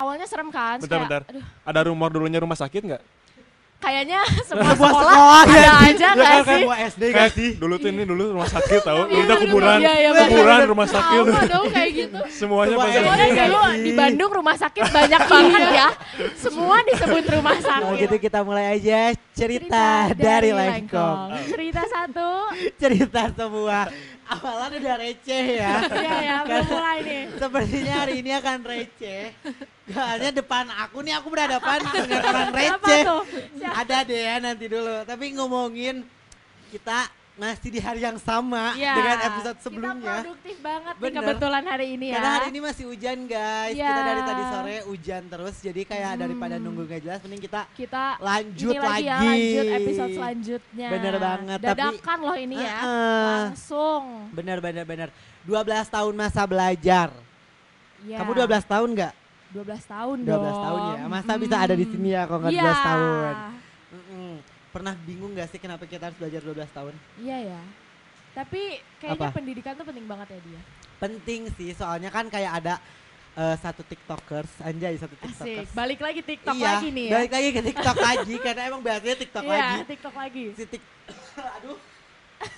awalnya serem kan. Bentar, kayak, bentar. aduh, Ada rumor dulunya rumah sakit nggak? kayaknya semua sekolah, sekolah ada ya, aja Ya nggak kan sih? semua SD gak Kayak sih? dulu tuh ini dulu rumah sakit tahu. Iya, Dulu kuburan, iya, iya, bener. kuburan rumah sakit. Sama dong kayak gitu. Semuanya Semua pasti. SD. Soalnya Iya, dulu di Bandung rumah sakit banyak banget ya. Semua disebut rumah Kalau sakit. gitu kita mulai aja cerita, dari Lengkong. Cerita satu. Cerita semua. Awalan udah receh ya. Iya ya, mulai nih. Sepertinya hari ini akan receh. Soalnya depan aku nih aku berhadapan dengan orang receh. Ada deh ya nanti dulu. Tapi ngomongin kita masih di hari yang sama Iya. dengan episode Kita sebelumnya. produktif banget nih Bener. kebetulan hari ini ya. Karena hari ini masih hujan guys. Iya. Kita dari tadi sore hujan terus. Jadi kayak Hmm. daripada nunggu gak jelas mending kita kita lanjut ini lagi, ya, lagi. lanjut episode selanjutnya. Bener banget, tapi- Dadakan loh ini ya. Heeh. Langsung. Bener bener bener. 12 tahun masa belajar. Ya. Kamu 12 tahun nggak? 12 tahun 12 dong. tahun ya. Masa Mm. bisa ada di sini ya kalau nggak Iya. 12 tahun? Mm-mm. Pernah bingung gak sih kenapa kita harus belajar 12 tahun? Iya ya. Tapi kayaknya Apa? pendidikan tuh penting banget ya dia. Penting sih, soalnya kan kayak ada eh, satu tiktokers, anjay satu Asik. tiktokers. Balik lagi TikTok iya, lagi nih ya. balik lagi ke tiktok lagi karena emang biasanya tiktok iya, lagi. TikTok lagi. Si tik, aduh,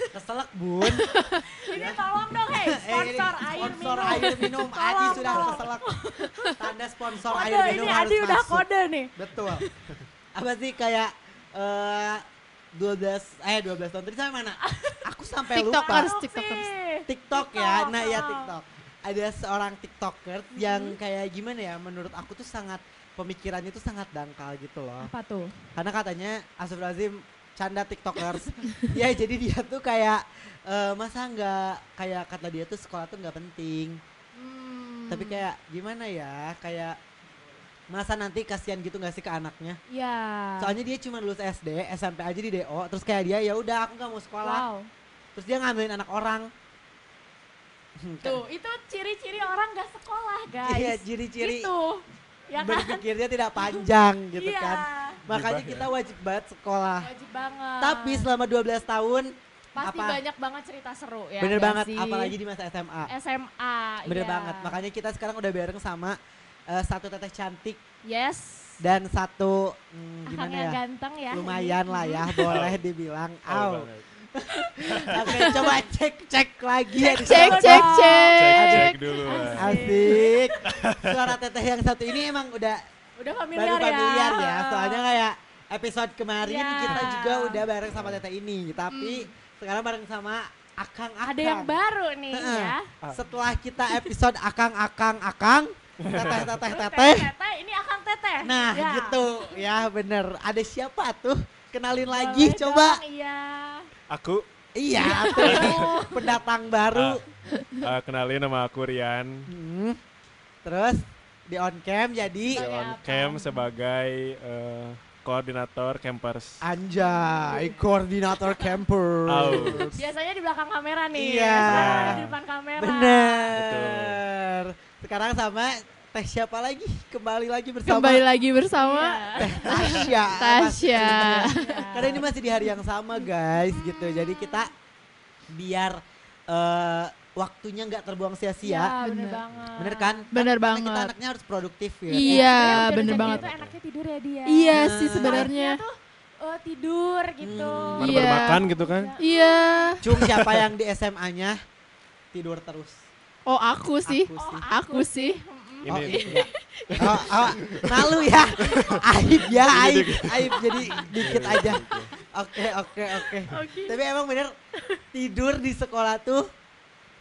keselak bun. Ini tolong dong, hei, Eh, ini sponsor air sponsor minum. air minum. Adi Tolong sudah dong. keselak. Tanda sponsor Kode, air minum ini harus Adi udah masuk. kode nih. Betul. Apa sih kayak eh 12 eh 12 tahun tadi sampai mana? Aku sampai lupa. Tiktokers. TikTokers. TikTok ya. Nah, oh. TikTok. Ada seorang TikToker yang kayak gimana ya menurut aku tuh sangat pemikirannya tuh sangat dangkal gitu loh. Apa tuh? Karena katanya Astagfirullahaladzim canda TikTokers. ya jadi dia tuh kayak eh, masa nggak kayak kata dia tuh sekolah tuh nggak penting. Hmm. Tapi kayak gimana ya? Kayak masa nanti kasihan gitu gak sih ke anaknya? Ya. Soalnya dia cuma lulus SD, SMP aja di DO, terus kayak dia ya udah aku nggak mau sekolah. Wow. Terus dia ngambilin anak orang. Hmm, kan. Tuh, itu ciri-ciri orang gak sekolah, guys. Iya, ciri-ciri Itu. Ya kan? berpikirnya tidak panjang gitu iya. kan. Makanya Gibah ya? kita wajib banget sekolah. Wajib banget. Tapi selama 12 tahun pasti apa? banyak banget cerita seru ya. bener banget sih? apalagi di masa SMA. SMA. Bener iya. banget. Makanya kita sekarang udah bareng sama eh, satu teteh cantik Yes. dan satu hmm, gimana ya? ganteng ya. Lumayan lah ya, boleh dibilang. Au. banget. Oke, coba cek cek lagi ya. di Cek, sana. cek, Cek cek. cek dulu. Asik. Suara teteh yang satu ini emang udah Udah baru familiar, familiar ya. Soalnya kayak episode kemarin Ya. kita juga udah bareng sama teteh ini. Tapi sekarang bareng sama Akang Akang. ada yang baru nih Heeh. ya. Setelah kita episode Akang Akang Akang, teteh teteh teteh. Teteh, ini akang teteh. Nah Ya. gitu ya bener. Ada siapa tuh? Kenalin Boleh lagi coba. dong, Iya. Aku Iya tuh pendatang baru. eh, kenalin nama aku Rian. Hmm. Terus di on cam jadi Di on cam sebagai eh, koordinator campers. Anjay, koordinator camper. Au. Biasanya di belakang kamera nih. Iya. Di depan kamera. Bener. Sekarang sama teh siapa lagi? Kembali lagi bersama Kembali lagi bersama Iya. Tasya. Tasya. Karena ini masih di hari yang sama guys gitu. Jadi kita biar eh, waktunya nggak terbuang Iya, sia-sia. bener Bener. banget. Bener kan? Bener Karena Kita banget. anaknya harus produktif ya. Iya, Sebenarnya bener banget. dia tuh enaknya tidur ya dia. Iya Nah. sih sebenarnya. Tuh eh, tidur gitu. Hmm. Iya. makan gitu kan? Iya. Cung siapa yang di SMA-nya tidur terus? Oh aku sih. Aku Oh, sih. Aku sih. Oh, Ini iya. oh, oh, malu ya. Aib ya, aib. Aib jadi dikit aja. Oke, oke, oke. Tapi emang bener tidur di sekolah tuh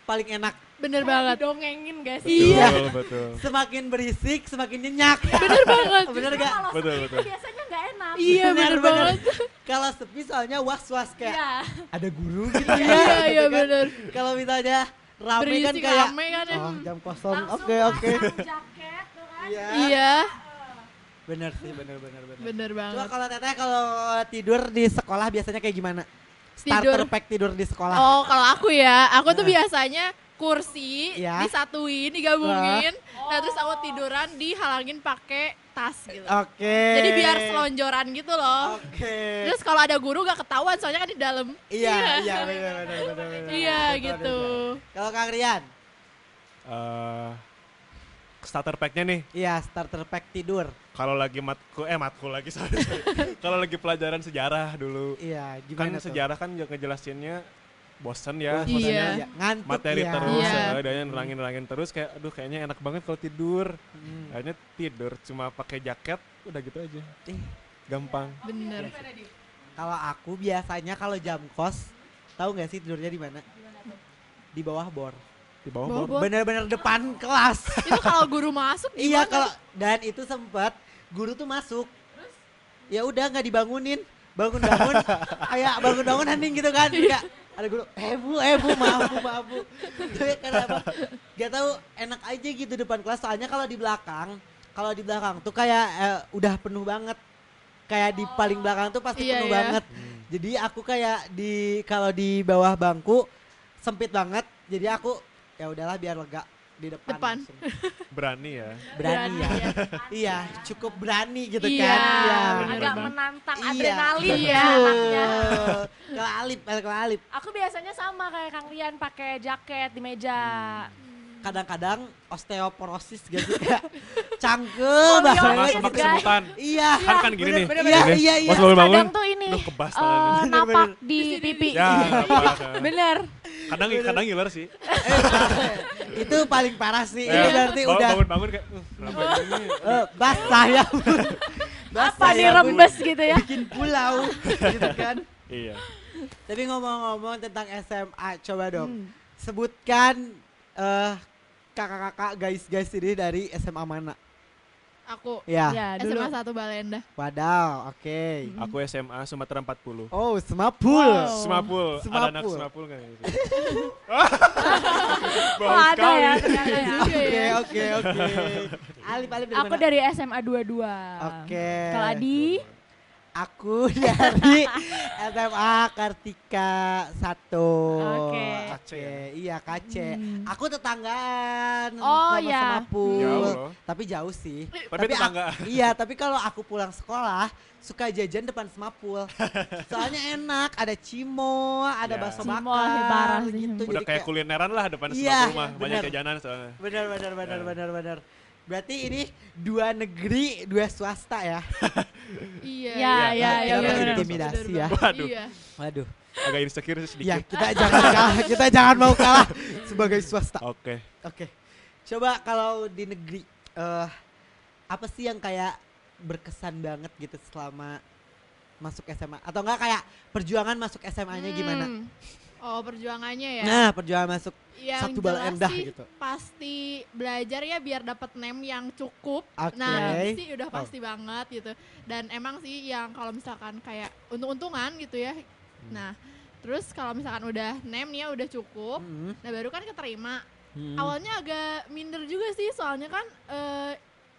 paling enak. Bener Kayak banget. didongengin gak betul, sih? Iya. betul. Semakin berisik, semakin nyenyak. Bener banget. Bener gak? Kalau Betul, betul. biasanya gak enak. Iya bener banget. Kalau sepi soalnya was-was kayak Iya. ada guru gitu ya. Iya gitu iya kan. bener. Kalau misalnya rame kan Berisik kayak rame kan ya. oh jam kosong. Oke, oke. pasang jaket tuh kan. Iya. Iya. Bener sih, bener bener bener. Bener Coba banget. kalau teteh kalau tidur di sekolah biasanya kayak gimana? Starter Tidur. pack tidur di sekolah. Oh kalau aku ya, aku tuh Nah. biasanya kursi Iya. disatuin, digabungin, nah terus aku tiduran dihalangin pakai tas gitu. Oke. Jadi biar selonjoran gitu loh. Oke. Terus kalau ada guru gak ketahuan soalnya kan di dalam. Iya, iya benar benar benar benar. Iya gitu. Kalau Kang Rian, Eh, starter pack-nya nih. Iya, starter pack tidur. Kalau lagi matkul eh matkul lagi sorry. sorry. Kalau lagi pelajaran sejarah dulu. Iya, Kan gimana tuh? sejarah kan juga ngejelasinnya bosen ya. Bosan Iya. ngantuk Materi ya. terus, Iya. ya, dan nerangin-nerangin terus kayak aduh kayaknya enak banget kalau tidur. Hmm. Akhirnya tidur cuma pakai jaket udah gitu aja. Ih, Gampang. Bener. Kalau aku biasanya kalau jam kos, tahu nggak sih tidurnya di mana? Di bawah bor. Di bawah Bawah. Bener-bener depan kelas. Itu kalau guru masuk iya kalau dan itu sempat guru tuh masuk. Ya udah nggak dibangunin, bangun-bangun, kayak bangun-bangun hening gitu kan. Kayak ada guru, eh bu, eh bu, maaf bu, maaf bu. Tapi kenapa? Gak tahu enak aja gitu depan kelas. Soalnya kalau di belakang, kalau di belakang tuh kayak eh, udah penuh banget. Kayak di paling belakang tuh pasti Iya, penuh iya. banget. Jadi aku kayak di kalau di bawah bangku sempit banget. Jadi aku ya udahlah biar lega di depan. Depan. langsung. Berani ya. Berani ya. ya. Iya, cukup berani gitu Iya, kan. Iya, bener. Agak Bener. menantang Iya. adrenalin Iya. ya anaknya. Betul. Kalau Alip, kalau Alip. Aku biasanya sama kayak Kang Rian pakai jaket di meja. Kadang-kadang osteoporosis gitu kayak cangkel banget. iya, Sama iya, kesemutan. Iya. Kan kan gini nih. bener. Iya, iya. Pas bangun. Kadang tuh ini Duh kebas eh, tangannya. napak di pipi. Ya, napak. Bener. kadang kadang ngiler sih. Itu paling parah sih. Ya, Itu berarti bangun- udah bangun-bangun kayak uh, ini? eh, basah ya. Apa nih rembes gitu ya? Bikin pulau gitu kan. Iya. Tapi ngomong-ngomong tentang SMA, coba dong. Sebutkan eh kakak-kakak guys-guys ini dari SMA mana? Aku Ya. Ya, dulu. SMA 1 Balenda. Wadaw, oke. Aku SMA Sumatera 40. Oh, semapul. Wow. Semapul. Ada Semapul. anak Semapul kan itu? Oh ada ya Oke, oke, oke. Alip, Alip dari Aku mana? dari SMA 22. Oke. Kalau Adi? Aku dari SMA Kartika 1. Oke. Oke, iya Kace. Hmm. Aku tetanggaan Oh, sama ya. Jauh. Tapi jauh sih. Tapi ak- tetangga. iya, tapi kalau aku pulang sekolah suka jajan depan Semapul. Soalnya enak, ada cimo, ada Ya. bakso bakar gitu. Udah Jadi kayak kulineran lah depan Iya, Semapul mah. Banyak bener. jajanan soalnya. Benar, benar, benar, Ya. benar, benar. Berarti ini dua negeri, dua swasta ya. Iya. Ya, Iya, ya, ya, kita bener. terintimidasi ya. Waduh. Iya. Waduh. Agak insecure sih Ya, sedikit. kita jangan kalah, kita jangan mau kalah sebagai swasta. Oke. Oke. Coba kalau di negeri eh apa sih yang kayak berkesan banget gitu selama masuk SMA atau enggak kayak perjuangan masuk SMA-nya gimana? Oh, perjuangannya ya. Nah, perjuangan masuk yang satu bal endah sih gitu. pasti belajar ya biar dapat name yang cukup. Oke. Nah, sih udah Oh. pasti banget gitu. Dan emang sih yang kalau misalkan kayak untung-untungan gitu ya. Hmm. Nah, terus kalau misalkan udah name-nya udah cukup, Hmm, nah baru kan keterima. hmm. Awalnya agak minder juga sih soalnya kan eh,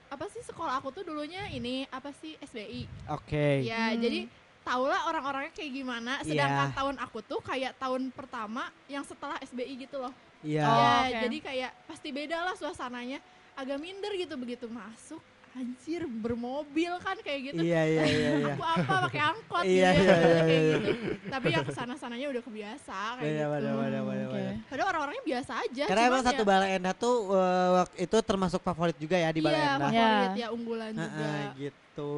apa sih sekolah aku tuh dulunya ini apa sih SBI. Oke. Ya, Hmm. jadi tahulah orang-orangnya kayak gimana. Sedangkan Iya. tahun aku tuh kayak tahun pertama yang setelah SBI gitu loh. Iya. Oh, ya, oke. jadi kayak pasti beda lah suasananya. Agak minder gitu begitu masuk. Anjir, bermobil kan kayak gitu. Iya, iya, iya, iya. Aku apa pakai angkot Iya, gitu, iya, iya, iya. gitu. Tapi yang ke sana sananya udah kebiasa kayak Benar, gitu. Oke. benar. Padahal orang-orangnya biasa aja. Karena emang cuman satu ya, bala endah tuh eh, wak- itu termasuk favorit juga ya di bala Iya, endah. favorit Ya. ya unggulan juga. Heeh, gitu.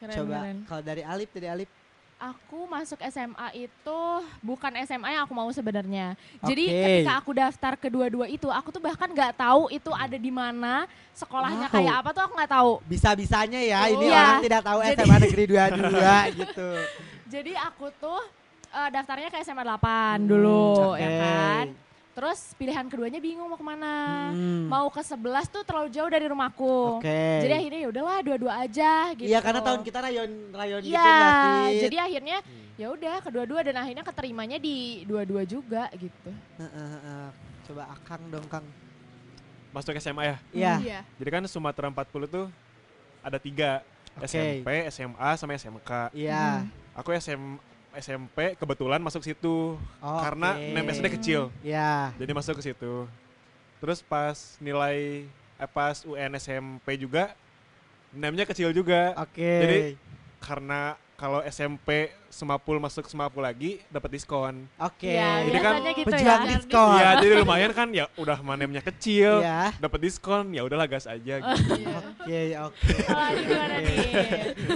Keren, Coba kalau dari Alip, dari Alip. Aku masuk SMA itu bukan SMA yang aku mau sebenarnya. Jadi ketika aku daftar kedua-dua itu, aku tuh bahkan nggak tahu itu ada di mana, sekolahnya Wow. kayak apa tuh aku nggak tahu. Bisa-bisanya ya, ini Iya. orang tidak tahu Jadi- SMA Negeri 22 gitu. Jadi aku tuh eh, daftarnya ke SMA 8 dulu, Hmm, ya kan. Terus pilihan keduanya bingung mau ke mana. Hmm, Mau ke 11 tuh terlalu jauh dari rumahku. Oke. Jadi akhirnya ya udahlah dua-dua aja gitu. Iya karena tahun kita rayon rayon gitu Iya, jadi akhirnya ya udah kedua-dua dan akhirnya keterimanya di dua-dua juga gitu. Heeh, heeh. Coba Akang dong Kang. Masuk SMA ya. Iya. Iya. Jadi kan Sumatera 40 tuh ada tiga. Oke. SMP, SMA, sama SMK. Iya. Aku SM, SMP kebetulan masuk situ. Oke. Karena SD kecil. Iya. Jadi masuk ke situ. Terus pas nilai eh, pas UN SMP juga name-nya kecil juga. Oke. Jadi karena kalau SMP semapul masuk semapul lagi dapat diskon. Oke. Iya, Jadi kan gitu Pejuang ya. diskon. Iya, jadi lumayan kan ya udah manemnya kecil, Iya. dapat diskon, ya udahlah gas aja gitu. Iya. Oke, oke. Nih?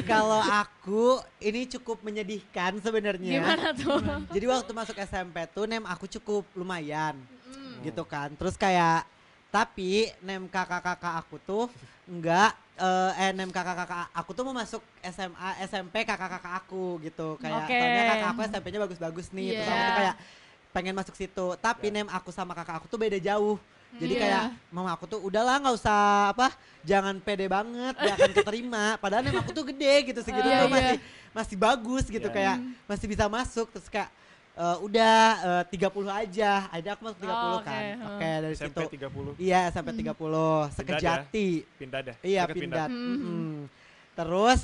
Kalau aku ini cukup menyedihkan sebenarnya. Gimana tuh? Jadi waktu masuk SMP tuh nem aku cukup lumayan Mm. gitu kan. Terus kayak tapi nem kakak-kakak aku tuh enggak eh eh, nem kakak-kakak aku tuh mau masuk SMA SMP kakak-kakak aku gitu kayak Oke. soalnya kakak aku SMP-nya bagus-bagus nih terus aku Iya. tuh kayak pengen masuk situ tapi nem aku sama kakak aku tuh beda jauh jadi Iya. kayak mama aku tuh udahlah nggak usah apa jangan pede banget gak akan keterima padahal nem aku tuh gede gitu segitu Iya, tuh iya. masih masih bagus gitu Iya. kayak masih bisa masuk terus kayak eh, udah eh, 30 aja. Akhirnya aku masuk 30 Oh, kan? oke, oke dari SMP situ. 30 iya sampai 30 Pindah sekejati. pindah dah. iya Deket pindah. Mhm. Mm-mm. terus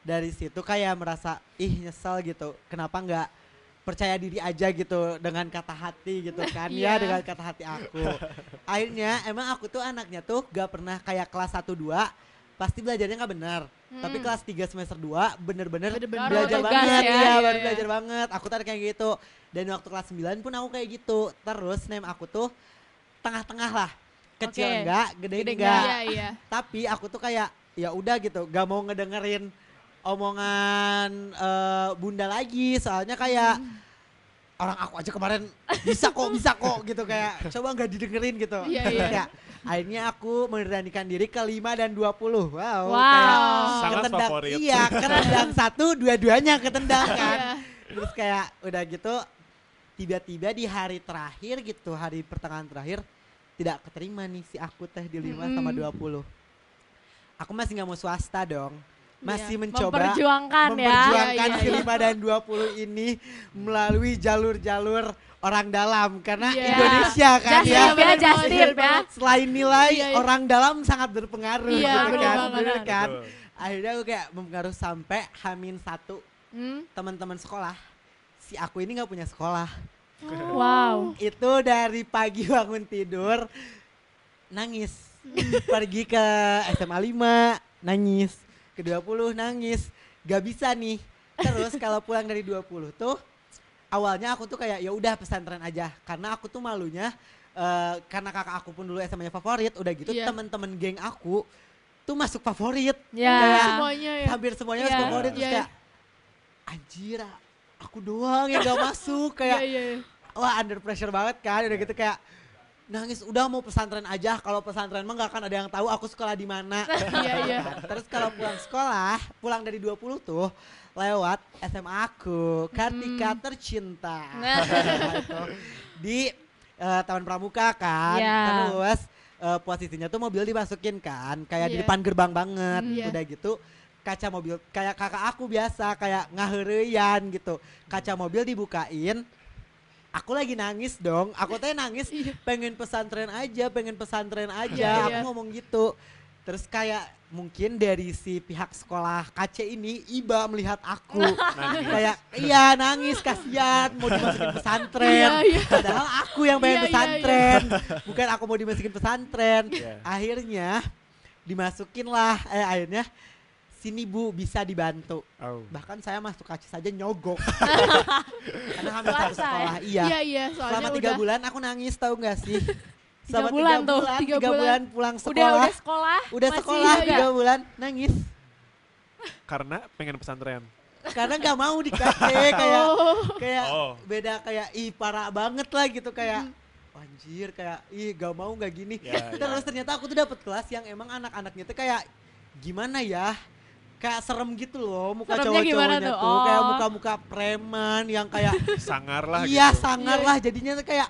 dari situ kayak merasa ih nyesel gitu. Kenapa nggak percaya diri aja gitu dengan kata hati gitu kan? Ya Iya. dengan kata hati aku. Akhirnya emang aku tuh anaknya tuh gak pernah kayak kelas 1 2 pasti belajarnya nggak benar tapi Hmm. kelas 3 semester 2 bener-bener belajar banget. ya, ya, iya, baru iya. belajar banget. Aku tadi kayak gitu. Dan waktu kelas 9 pun aku kayak gitu. Terus name aku tuh tengah-tengah lah. Kecil Oke. enggak gede, Gede enggak. Iya, iya. tapi aku tuh kayak ya udah gitu. Gak mau ngedengerin omongan eh, bunda lagi. Soalnya kayak orang aku aja kemarin bisa kok bisa kok gitu. Kayak coba nggak didengerin gitu. Iya, iya. kayak akhirnya aku memberanikan diri ke 5 dan 20 wow, Wow. kayak Sangat ketendang favorit. iya ketendang satu dua-duanya ketendang kan Iya. terus kayak udah gitu tiba-tiba di hari terakhir gitu hari pertengahan terakhir tidak keterima nih si aku teh di 5 sama Mm-mm. 20 aku masih nggak mau swasta dong masih Iya. mencoba Memperjuangkan ya. memperjuangkan Iya, si iya, 5 dan 20 ini melalui jalur-jalur orang dalam karena Iya. Indonesia kan Just ya ya, just Bener tip ya. selain nilai Iya, iya. orang dalam sangat berpengaruh Iya, gitu bener kan banget. bener kan Betul. akhirnya aku kayak mempengaruhi sampai hamin satu Hmm? teman-teman sekolah si aku ini nggak punya sekolah Wow. itu dari pagi bangun tidur nangis pergi ke SMA 5 nangis ke 20 nangis gak bisa nih terus kalau pulang dari 20 tuh awalnya aku tuh kayak ya udah pesantren aja karena aku tuh malunya eh, karena kakak aku pun dulu SMA-nya favorit udah gitu Iya. teman-teman geng aku tuh masuk favorit Ya. Kayak Semuanya ya. hampir semuanya Iya. masuk favorit terus Iya, kayak anjir aku doang yang gak masuk kayak Iya, iya, iya. wah under pressure banget kan udah gitu kayak nangis udah mau pesantren aja kalau pesantren mah gak akan ada yang tahu aku sekolah di mana Iya, iya. terus kalau pulang sekolah pulang dari 20 tuh lewat SMA aku Kartika tercinta Gitu. di eh, Taman Pramuka kan Iya. terus eh, posisinya tuh mobil dimasukin kan kayak di Iya. depan gerbang banget Mm, iya. udah gitu kaca mobil kayak kakak aku biasa kayak ngahereyan gitu kaca mobil dibukain aku lagi nangis dong aku teh nangis Iya. pengen pesantren aja pengen pesantren aja Iya, aku iya. ngomong gitu terus kayak mungkin dari si pihak sekolah KC ini iba melihat aku Nangis. kayak iya nangis kasihan mau dimasukin pesantren Iya, iya. padahal aku yang pengen Iya, iya, pesantren bukan aku mau dimasukin pesantren akhirnya dimasukin lah eh akhirnya sini bu bisa dibantu Oh. bahkan saya masuk KC saja nyogok karena hampir satu sekolah iya Iya, iya. Selama tiga udah. bulan aku nangis tahu nggak sih Tiga selama bulan tiga tuh, bulan, tiga tiga bulan. bulan pulang sekolah Udah udah sekolah. udah masih sekolah juga. tiga bulan nangis Karena pengen pesantren. karena nggak mau di KC kayak Oh. kayak Oh. beda kayak ih parah banget lah gitu kayak anjir kayak ih gak mau gak gini Ya, terus ya. ternyata aku tuh dapet kelas yang emang anak-anaknya tuh kayak gimana ya kayak serem gitu loh muka cowok-cowoknya tuh? tuh, kayak Oh. muka-muka preman yang kayak Sangar lah iya gitu. sangar Iya. lah jadinya tuh kayak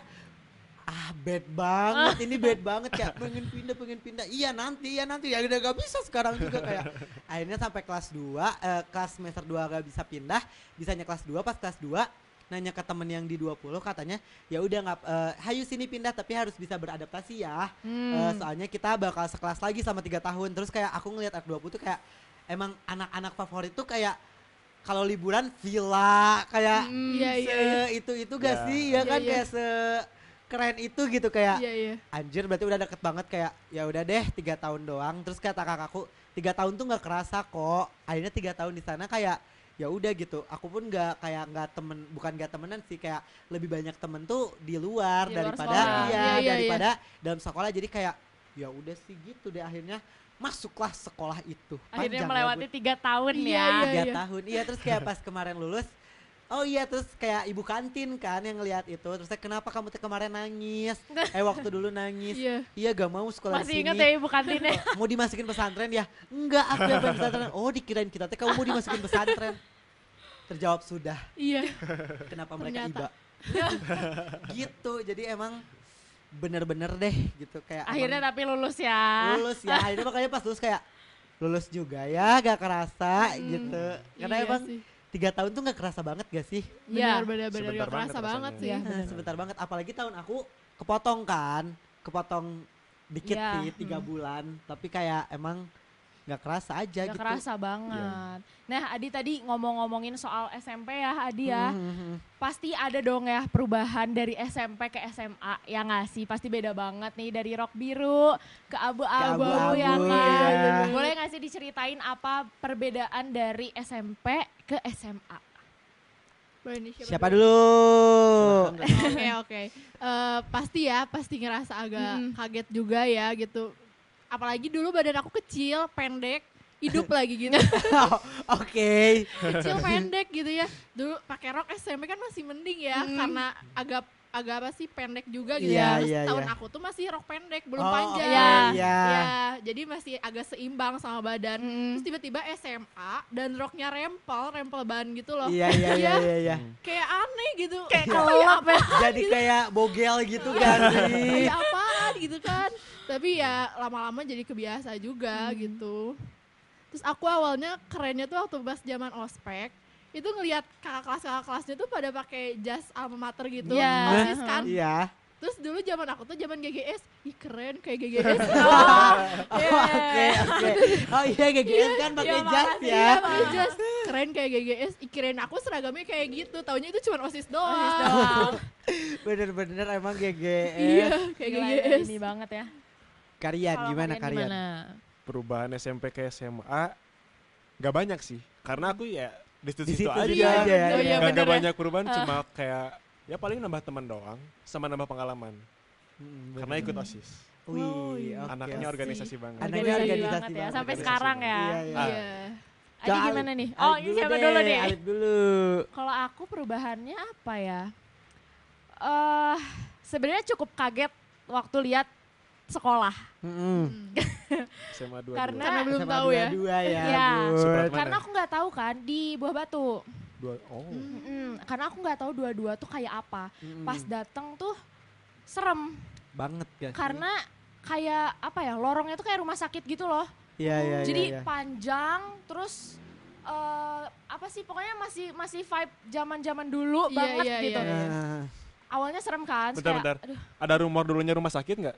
bad banget ini bad banget kayak pengen pindah pengen pindah iya nanti ya nanti ya udah gak bisa sekarang juga kayak akhirnya sampai kelas 2 eh, kelas semester 2 gak bisa pindah bisanya kelas 2 pas kelas 2 nanya ke temen yang di 20 katanya ya udah nggak eh, hayu sini pindah tapi harus bisa beradaptasi ya Hmm. Eh, soalnya kita bakal sekelas lagi sama tiga tahun terus kayak aku ngelihat anak 20 tuh kayak emang anak-anak favorit tuh kayak kalau liburan villa kayak Mm, Iya, iya, se iya. itu itu gak Ya. sih ya Iya, kan iya. kayak se keren itu gitu kayak Iya, iya. anjir berarti udah deket banget kayak ya udah deh tiga tahun doang terus kata kakakku tiga tahun tuh nggak kerasa kok akhirnya tiga tahun di sana kayak ya udah gitu aku pun nggak kayak nggak temen bukan nggak temenan sih kayak lebih banyak temen tuh di luar Di luar daripada sekolah. iya Iya, iya, daripada dalam sekolah jadi kayak ya udah sih gitu deh akhirnya masuklah sekolah itu Akhirnya Panjang ya, melewati tiga tahun Iya, ya. iya. tiga tahun iya terus kayak pas kemarin lulus Oh iya terus kayak ibu kantin kan yang ngeliat itu terus saya kenapa kamu kemarin nangis eh waktu dulu nangis Iya. iya gak mau sekolah Masih di sini ya ibu kantinnya. mau dimasukin pesantren ya enggak aku yang pesantren oh dikirain kita teh kamu mau dimasukin pesantren terjawab sudah Iya. kenapa mereka Ternyata. iba gitu jadi emang bener-bener deh gitu kayak Akhirnya emang tapi lulus ya. lulus ya akhirnya makanya pas lulus kayak lulus juga ya gak kerasa Hmm, gitu karena Iya emang sih. Tiga tahun tuh gak kerasa banget gak sih Iya. Benar benar benar Sebentar gak kerasa banget banget sih. Iya. Nah, bener. sebentar banget apalagi tahun aku kepotong kan kepotong dikit Iya. sih tiga Hmm. bulan tapi kayak emang nggak kerasa aja Gak gitu kerasa banget. Nah Adi tadi ngomong-ngomongin soal SMP ya Adi ya. Hmm, hmm, hmm. Pasti ada dong ya perubahan dari SMP ke SMA ya nggak sih? Pasti beda banget nih dari rok biru ke abu-abu abu-abu, ya kan. iya. Boleh nggak sih diceritain apa perbedaan dari SMP ke SMA? Boleh nih, siapa dulu Oke oke. Eh, pasti ya, pasti ngerasa agak Mm-mm. kaget juga ya gitu. Apalagi dulu badan aku kecil, pendek, hidup lagi gitu. Oh, oke kecil pendek gitu ya. Dulu pakai rok SMP kan masih mending ya Hmm. karena agak agak apa sih pendek juga gitu Iya, ya. Terus iya, tahun iya. aku tuh masih rok pendek, belum Oh, panjang. iya. iya. Ya, jadi masih agak seimbang sama badan. Mm. Terus tiba-tiba SMA dan roknya rempel, rempel ban gitu loh. iya iya iya iya iya Kayak aneh gitu. Kayak kelelap ya. jadi kayak bogel gitu kan sih kayak apaan gitu kan tapi ya lama-lama jadi kebiasa juga Hmm. gitu terus aku awalnya kerennya tuh waktu pas zaman ospek itu ngelihat kakak kelas kakak kelasnya tuh pada pakai jas alma mater gitu. Iya. osis kan? Iya. Terus dulu zaman aku tuh zaman GGS ih keren kayak GGS oh Iya. oke oke. Oh iya GGS kan pakai Iya, jas ya. pakai jas. Keren kayak GGS ih keren. Aku seragamnya kayak gitu. Taunya itu cuma osis doang, Osis doang. bener-bener emang GGS iya kayak Gila, GGS Ini banget ya. Karian gimana Karian? gimana? Perubahan SMP ke SMA nggak banyak sih. Karena aku ya di di situ-situ situ aja. aja Iya. ya Oh, iya, Nggak bener nggak ya. banyak perubahan, Ah. cuma kayak ya paling nambah teman doang, sama nambah pengalaman. Hmm, Karena ikut osis. Wih, Oh, iya. Anaknya organisasi banget. Anaknya Organisasi organisasi banget ya. Sampai Organisasi sekarang banget. ya. Iya, iya. iya Adi Alif- gimana nih? Alif Oh, ini siapa deh, dulu nih? Alif dulu. Kalau aku perubahannya apa ya? Eh, sebenarnya cukup kaget waktu lihat sekolah. Mm-mm. Hmm. SMA 2 Karena- Karena belum SMA tahu ya. ya. Iya. Mana? Karena aku nggak tahu kan di Buah Batu. Dua, oh. Mm-mm, karena aku nggak tahu dua-dua tuh kayak apa. Mm-mm. Pas datang tuh serem banget gak sih? karena kayak apa ya lorongnya tuh kayak rumah sakit gitu loh. Iya, iya, iya, Jadi iya. panjang terus eh apa sih pokoknya masih masih vibe zaman-zaman dulu Iya, banget iya, gitu. iya. Ah. Awalnya serem kan, Bentar, kayak, bentar. aduh, Ada rumor dulunya rumah sakit nggak?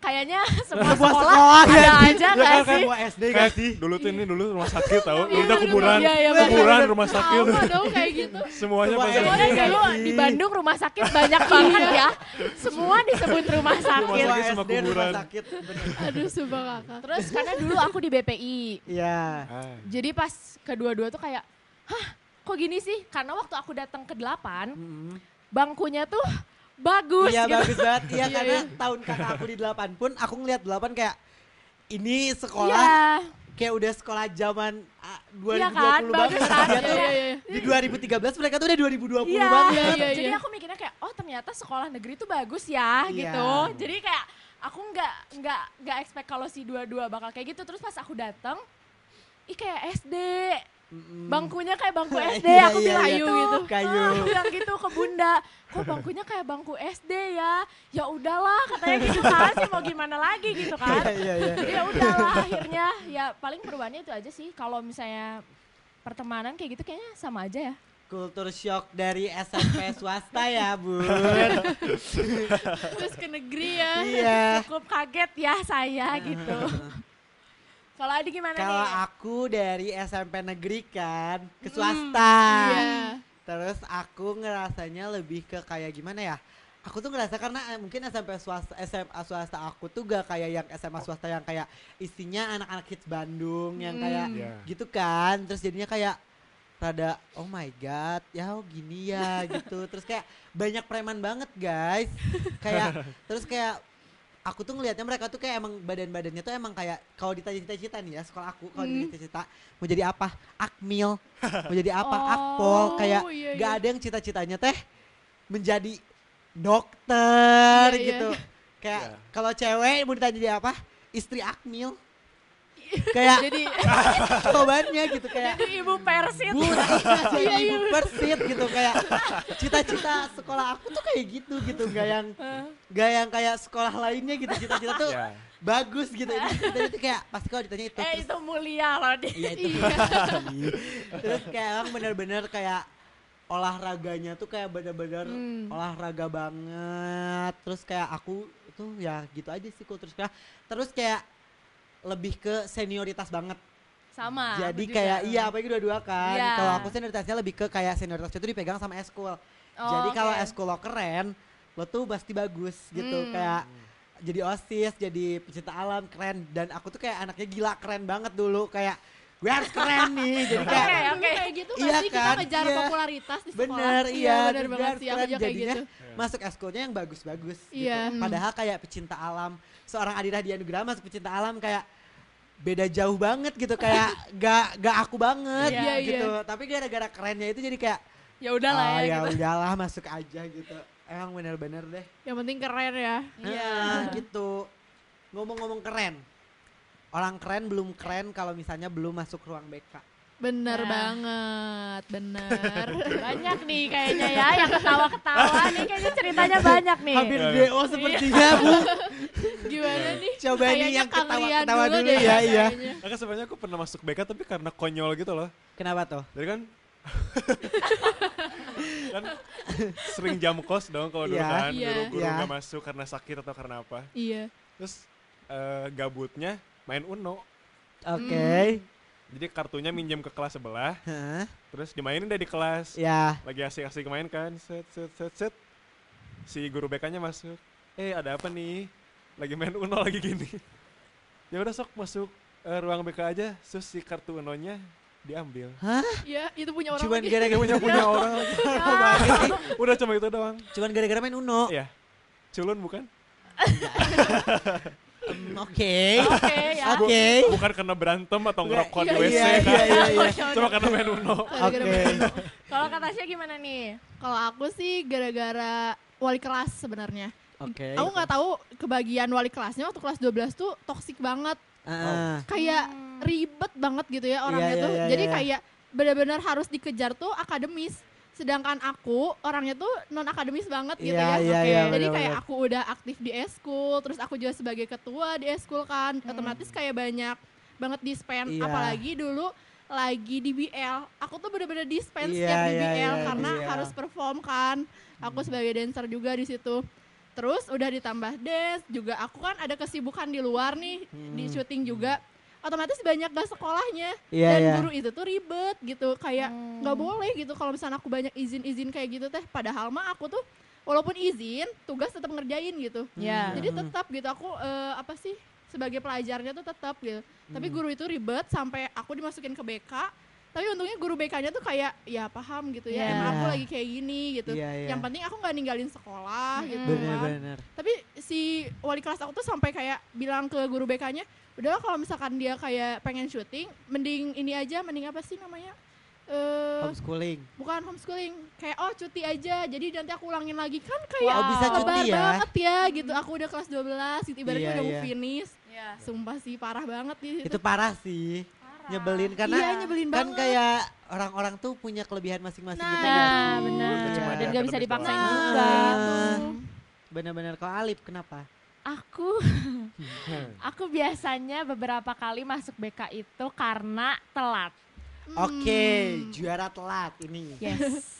Kayaknya semua sekolah, sekolah ada ya, aja Ya nggak kan, sih? SD gak Kayak sih? dulu tuh ini dulu rumah sakit tahu, Iya, udah kuburan, Iya, iya, bener, kuburan bener. rumah sakit. Sama dong kayak gitu. Semuanya Semua pasang SD. Soalnya kuburan. dulu Iya. di Bandung rumah sakit banyak banget ya. Semua disebut rumah sakit. Rumah Semua sakit sama SD rumah kuburan. sakit. bener. Aduh sumpah kakak. Terus karena dulu aku di BPI. Iya. Ah. Jadi pas kedua-dua tuh kayak, hah kok gini sih? Karena waktu aku datang ke delapan, bangkunya tuh bagus Iya gitu. bagus banget. Iya Iya, karena iya. tahun kakak aku di 8 pun aku ngeliat 8 kayak ini sekolah kayak udah sekolah zaman ah, 2020 Iya kan, banget. bagus kan? Dia tuh Iya, iya, iya. di 2013 mereka tuh udah 2020 Iya, banget. Iya, iya, jadi aku mikirnya kayak, oh ternyata sekolah negeri tuh bagus ya Iya. gitu. Jadi kayak aku nggak nggak nggak expect kalau si dua-dua bakal kayak gitu. Terus pas aku datang, ih kayak SD, Mm-mm. bangkunya kayak bangku SD. Iya, aku iya, bilang iya. gitu. Kayu. Kayu. Aku bilang gitu ke bunda, kok bangkunya kayak bangku SD ya? Ya udahlah katanya gitu kan sih mau gimana lagi gitu kan. Iya iya iya. Jadi ya udahlah akhirnya ya paling perubahannya itu aja sih. Kalau misalnya pertemanan kayak gitu kayaknya sama aja ya. Kultur shock dari SMP swasta ya, Bun. Terus ke negeri ya. iya. Cukup kaget ya saya gitu. Kalau Adi gimana Kalau nih? aku dari SMP negeri kan ke swasta. Iya. Terus aku ngerasanya lebih ke kayak gimana ya? Aku tuh ngerasa karena eh, mungkin SMP swasta SMA swasta aku tuh gak kayak yang SMA swasta yang kayak isinya anak-anak hits Bandung yang kayak Iya. gitu kan. Terus jadinya kayak rada oh my god ya oh gini ya gitu terus kayak banyak preman banget guys kayak terus kayak aku tuh ngelihatnya mereka tuh kayak emang badan-badannya tuh emang kayak kalau ditanya cita-cita nih ya sekolah aku kalau Hmm. ditanya cita-cita mau jadi apa? Akmil. Mau jadi apa? Oh, akpol. Kayak iya, gak iya. ada yang cita-citanya teh menjadi dokter Iya, iya, gitu. Kayak Iya. kalau cewek mau ditanya jadi apa? Istri akmil kayak Jadi jawabannya gitu kayak jadi ibu persit. Bu, Iya, jadi ibu persit gitu kayak cita-cita sekolah aku tuh kayak gitu gitu nggak yang nggak yang kayak sekolah lainnya gitu cita-cita tuh Ya. bagus gitu ini cita-cita tuh kayak pasti kalau ditanya itu Eh terus, itu mulia loh dia. iya itu Iya. terus kayak emang bener-bener kayak olahraganya tuh kayak bener-bener Hmm. olahraga banget terus kayak aku tuh ya gitu aja sih kok terus kayak terus kayak lebih ke senioritas banget Sama. jadi aku juga. kayak iya apalagi dua-dua kan. Iya. Kalau aku senioritasnya lebih ke kayak senioritas itu dipegang sama eskul. Oh, jadi kalau oke. eskul lo keren, lo tuh pasti bagus gitu. Hmm. Kayak jadi osis, jadi pecinta alam keren. Dan aku tuh kayak anaknya gila keren banget dulu. Kayak gue harus keren nih. Jadi kayak Dulu oke. kayak gitu Iya sih kita kan? ngejar Iya. popularitas di sekolah. bener iya. bener gue banget sih aku keren. juga kayak gitu. masuk eskulnya yang bagus-bagus Iya. gitu. Padahal kayak pecinta alam, seorang Adira Dianugraha masuk pecinta alam kayak beda jauh banget gitu kayak gak gak aku banget Iya, gitu. Tapi gara-gara kerennya itu jadi kayak Ya udahlah oh, ya, ya gitu. udahlah masuk aja gitu. Emang bener-bener deh. Yang penting keren ya. Iya. Gitu. Ngomong-ngomong keren. Orang keren belum keren kalau misalnya belum masuk ruang BK. Bener Ya. banget, bener. Banyak nih kayaknya ya yang ketawa-ketawa nih kayaknya ceritanya banyak nih. Hampir Iya. DO sepertinya, Bu. Gimana nih? Coba nih Kayaknya yang Kang Lian ketawa-ketawa dulu deh ya, iya. Nah, kan sebenarnya aku pernah masuk BK tapi karena konyol gitu loh. Kenapa tuh? Jadi kan kan sering jam kos dong kalau dulu Iya. kan Iya. guru-guru Iya. nggak masuk karena sakit atau karena apa. Iya. Terus eh, gabutnya main Uno. Oke. Jadi kartunya minjem ke kelas sebelah, Hah? terus dimainin deh di kelas. Ya. Lagi asik-asik main kan, set set set set. Si guru BK-nya masuk. Eh, ada apa nih? Lagi main Uno lagi gini. Ya udah sok masuk eh, ruang BK aja, terus si kartu Uno-nya diambil. Hah? Iya, itu punya orang Cuman gara-gara punya punya orang sih. Udah cuma itu doang. Cuman gara-gara main Uno. Iya. Culun bukan? Oke. Oke ya. Oke. Bukan karena berantem atau ngerokok di Iya, WC iya, kan. iya, iya, iya. Cuma karena main Uno. Oke. Kalau kata Tasya gimana nih? Kalau aku sih gara-gara wali kelas sebenarnya. Oke. Aku nggak tahu kebagian wali kelasnya waktu kelas 12 tuh toksik banget. Ah, Kayak Hmm. ribet banget gitu ya orangnya iya, tuh. iya, Jadi iya. kayak benar-benar harus dikejar tuh akademis. Sedangkan aku orangnya tuh non akademis banget gitu Iya, ya. iya, Oke. iya, Jadi kayak benar-benar. aku udah aktif di eskul, terus aku juga sebagai ketua di eskul kan. Hmm. Otomatis kayak banyak banget di spend Iya. apalagi dulu lagi di BL. Aku tuh bener-bener dispense Iya, setiap di iya, BL iya, karena iya. harus perform kan. Aku sebagai dancer juga di situ. Terus udah ditambah dance juga aku kan ada kesibukan di luar nih di Hmm. syuting juga. Otomatis banyak gak sekolahnya Iya, dan iya. guru itu tuh ribet gitu kayak Hmm. nggak boleh gitu kalau misalnya aku banyak izin-izin kayak gitu teh padahal mah aku tuh walaupun izin tugas tetap ngerjain gitu Ya. jadi tetap gitu aku eh, apa sih sebagai pelajarnya tuh tetap gitu tapi Hmm. guru itu ribet sampai aku dimasukin ke BK tapi untungnya guru BK-nya tuh kayak ya paham gitu ya Ya. emang aku lagi kayak gini gitu Iya, iya. yang penting aku nggak ninggalin sekolah Mm-mm. gitu kan Bener-bener. tapi si wali kelas aku tuh sampai kayak bilang ke guru BK-nya udahlah kalau misalkan dia kayak pengen syuting mending ini aja mending apa sih namanya eh Homeschooling. bukan homeschooling kayak oh cuti aja jadi nanti aku ulangin lagi kan kayak Oh, bisa lebar cuti ya? banget ya gitu aku udah kelas 12 gitu ibaratnya Iya, udah mau iya. finish Ya. sumpah sih parah banget di situ Itu parah sih. Nyebelin karena Iya, nyebelin kan banget. kayak orang-orang tuh punya kelebihan masing-masing Nah, gitu Nah, kan. benar. Cuma Dan gak bisa dipaksain doang. juga. Nah. Bener-bener kalau Alif kenapa? Aku aku biasanya beberapa kali masuk BK itu karena telat. Oke, Hmm. juara telat ini. Yes.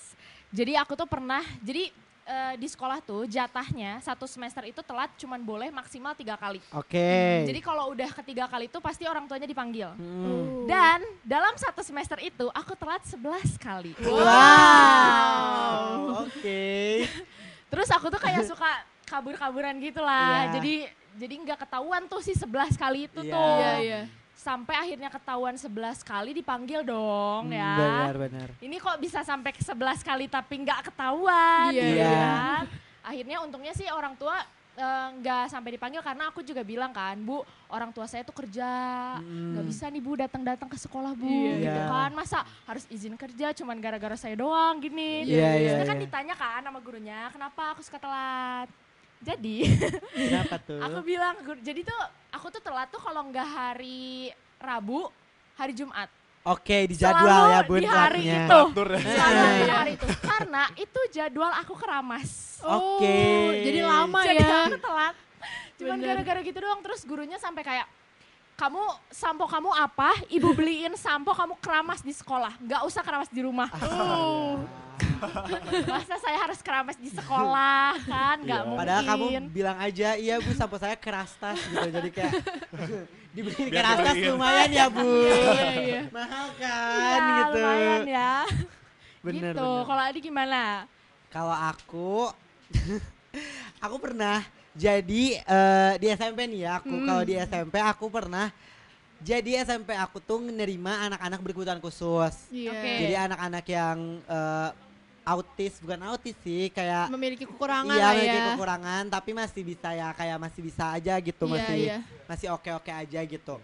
jadi aku tuh pernah, jadi eh, di sekolah tuh jatahnya satu semester itu telat cuman boleh maksimal tiga kali. Oke. Jadi kalau udah ketiga kali itu pasti orang tuanya dipanggil. Hmm. Dan dalam satu semester itu aku telat 11 kali. Wow. Oke. Terus aku tuh kayak suka kabur-kaburan gitu lah. Iya. Jadi jadi nggak ketahuan tuh si 11 kali itu Iya. tuh. iya iya sampai akhirnya ketahuan 11 kali dipanggil dong Hmm, ya. Benar benar. Ini kok bisa sampai ke 11 kali tapi nggak ketahuan Iya. gitu Iya. kan. Akhirnya untungnya sih orang tua eh, nggak sampai dipanggil karena aku juga bilang kan, Bu, orang tua saya tuh kerja, nggak Hmm. bisa nih Bu datang-datang ke sekolah Bu, Iya. gitu Iya. kan. Masa harus izin kerja cuman gara-gara saya doang gini. Iya, iya, Terus kan iya. ditanya kan sama gurunya, kenapa aku suka telat? Jadi Kenapa tuh? aku bilang, "Guru, jadi tuh aku tuh telat tuh kalau nggak hari Rabu, hari Jumat. Oke, di Selalu jadwal ya Bun di hari telatnya. itu. Selalu Iya, di hari itu. Karena itu jadwal aku keramas. Oke. Oh, jadi lama Jadi ya. aku telat. Cuman gara-gara gitu doang terus gurunya sampai kayak kamu sampo kamu apa? Ibu beliin sampo kamu keramas di sekolah. Nggak usah keramas di rumah. Oh. Masa saya harus keramas di sekolah kan? Nggak Iya. mungkin. Padahal kamu bilang aja, iya bu sampo saya kerastas gitu. Jadi kayak dibeliin kerastas lumayan ya bu. Iya, iya. Mahal kan gitu. lumayan ya. Bener, gitu. Kalau Adi gimana? Kalau aku, aku pernah jadi eh, di SMP nih ya. Aku Hmm. kalau di SMP aku pernah jadi SMP aku tuh menerima anak-anak berkebutuhan khusus. Iya. Oke. Jadi anak-anak yang eh, autis bukan autis sih kayak Memiliki kekurangan iya lah memiliki ya. kekurangan tapi masih bisa ya kayak masih bisa aja gitu Iya, masih iya. masih oke oke aja gitu.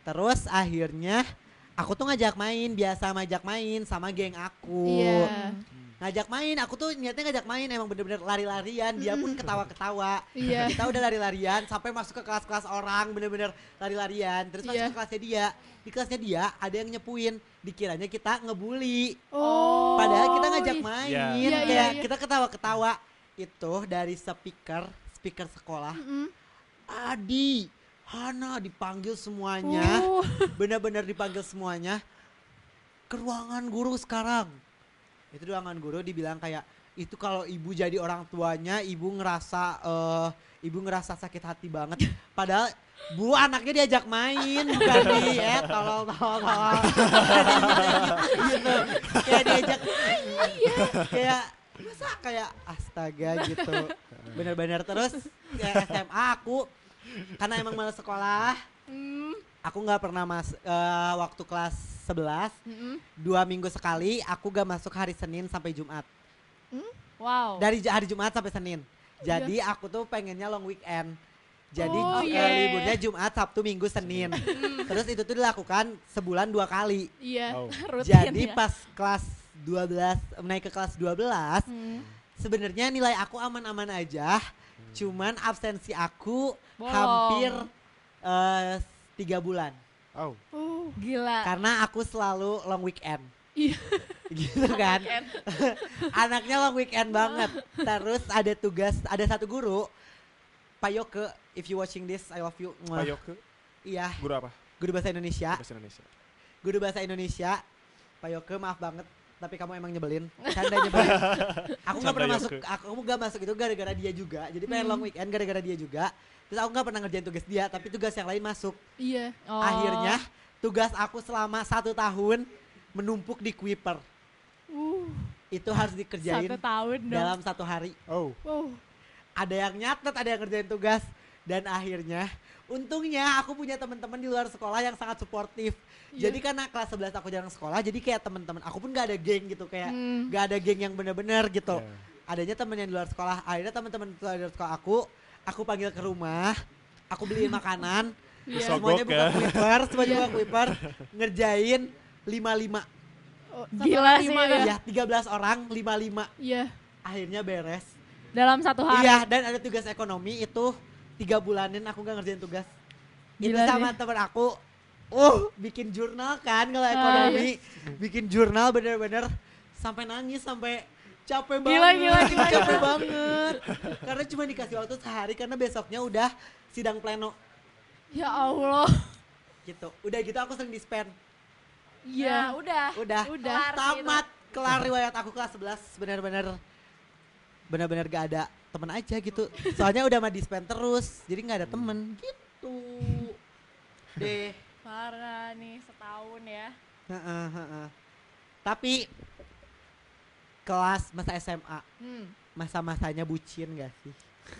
Terus akhirnya aku tuh ngajak main biasa ngajak main sama geng aku. Iya. Ngajak main aku tuh niatnya ngajak main emang bener-bener lari-larian dia pun ketawa-ketawa. Iya. Kita udah lari-larian sampai masuk ke kelas-kelas orang bener-bener lari-larian. Terus masuk Iya. ke kelasnya dia. Di kelasnya dia ada yang nyepuin. Dikiranya kita ngebully. Oh. Padahal kita ngajak Ih. main, Iya. Iya, kayak iya, iya. kita ketawa-ketawa. Itu dari speaker, speaker sekolah. Mm-mm. Adi, Hana dipanggil semuanya, Oh. benar-benar dipanggil semuanya. Ke ruangan guru sekarang. Itu ruangan guru dibilang kayak itu kalau ibu jadi orang tuanya, ibu ngerasa eh ibu ngerasa sakit hati banget. Padahal Bu anaknya diajak main bukan di eh tolol tolol tolol. gitu. Kayak diajak main. Kayak masa kayak astaga gitu. Bener-bener terus ya SMA aku karena emang malas sekolah, Hmm. Aku nggak pernah mas eh, waktu kelas 11 Mm-mm. dua minggu sekali aku gak masuk hari Senin sampai Jumat Wow. dari hari Jumat sampai Senin jadi aku tuh pengennya long weekend jadi Oh, eh, iya. liburnya Jumat Sabtu Minggu Senin terus itu tuh dilakukan sebulan dua kali Iya. Oh. Rutin jadi ya. pas kelas 12 naik ke kelas 12 Hmm. sebenarnya nilai aku aman-aman aja cuman absensi aku Bolong. hampir eh, tiga bulan Oh. Oh. Gila. karena aku selalu long weekend Iya. gitu kan Weekend. anaknya long weekend banget terus ada tugas ada satu guru Pak Yoke if you watching this I love you. Pak Yoke, iya guru apa? guru bahasa Indonesia Bahasa Indonesia. guru bahasa Indonesia Pak Yoke maaf banget tapi kamu emang nyebelin canda nyebelin aku nggak Canda pernah masuk aku nggak masuk itu gara-gara dia juga jadi pengen Hmm. long weekend gara-gara dia juga terus aku nggak pernah ngerjain tugas dia tapi tugas yang lain masuk Iya. Oh. akhirnya tugas aku selama satu tahun menumpuk di Kuiper Uh. itu harus dikerjain satu tahun dong. dalam satu hari Oh. Wow. ada yang nyatet, ada yang ngerjain tugas dan akhirnya untungnya aku punya teman-teman di luar sekolah yang sangat suportif. Iya. Jadi karena kelas 11 aku jarang sekolah, jadi kayak teman-teman aku pun gak ada geng gitu kayak Hmm. gak ada geng yang bener-bener gitu. Ya. Adanya temen yang di luar sekolah, akhirnya teman-teman di luar sekolah aku, aku panggil ke rumah, aku beliin makanan, Iya. semuanya Sogok buka ya. Kuiper, semuanya Iya. buka Kuiper, ngerjain 55. Oh, Gila sih lima itu. ya. Ya, 13 orang 55. Iya. Akhirnya beres. Dalam satu hari. Iya, dan ada tugas ekonomi itu tiga bulanin aku gak ngerjain tugas. itu Gila sama sih. temen aku, uh, bikin jurnal kan kalau Ah, ekonomi, bikin jurnal bener-bener sampai nangis sampai capek Gila, banget, gila, gila, capek banget. Karena cuma dikasih waktu sehari karena besoknya udah sidang pleno Ya Allah. gitu. Udah gitu aku sering dispen. Iya, udah. Udah, Udah. Kelar tamat kelar riwayat aku kelas 11 bener-bener bener-bener gak ada temen aja gitu. Soalnya udah mah dispen terus, jadi nggak ada temen gitu. Deh. Parah nih setahun ya. Heeh, heeh. Tapi kelas masa SMA, Hmm. Masa-masanya bucin gak sih?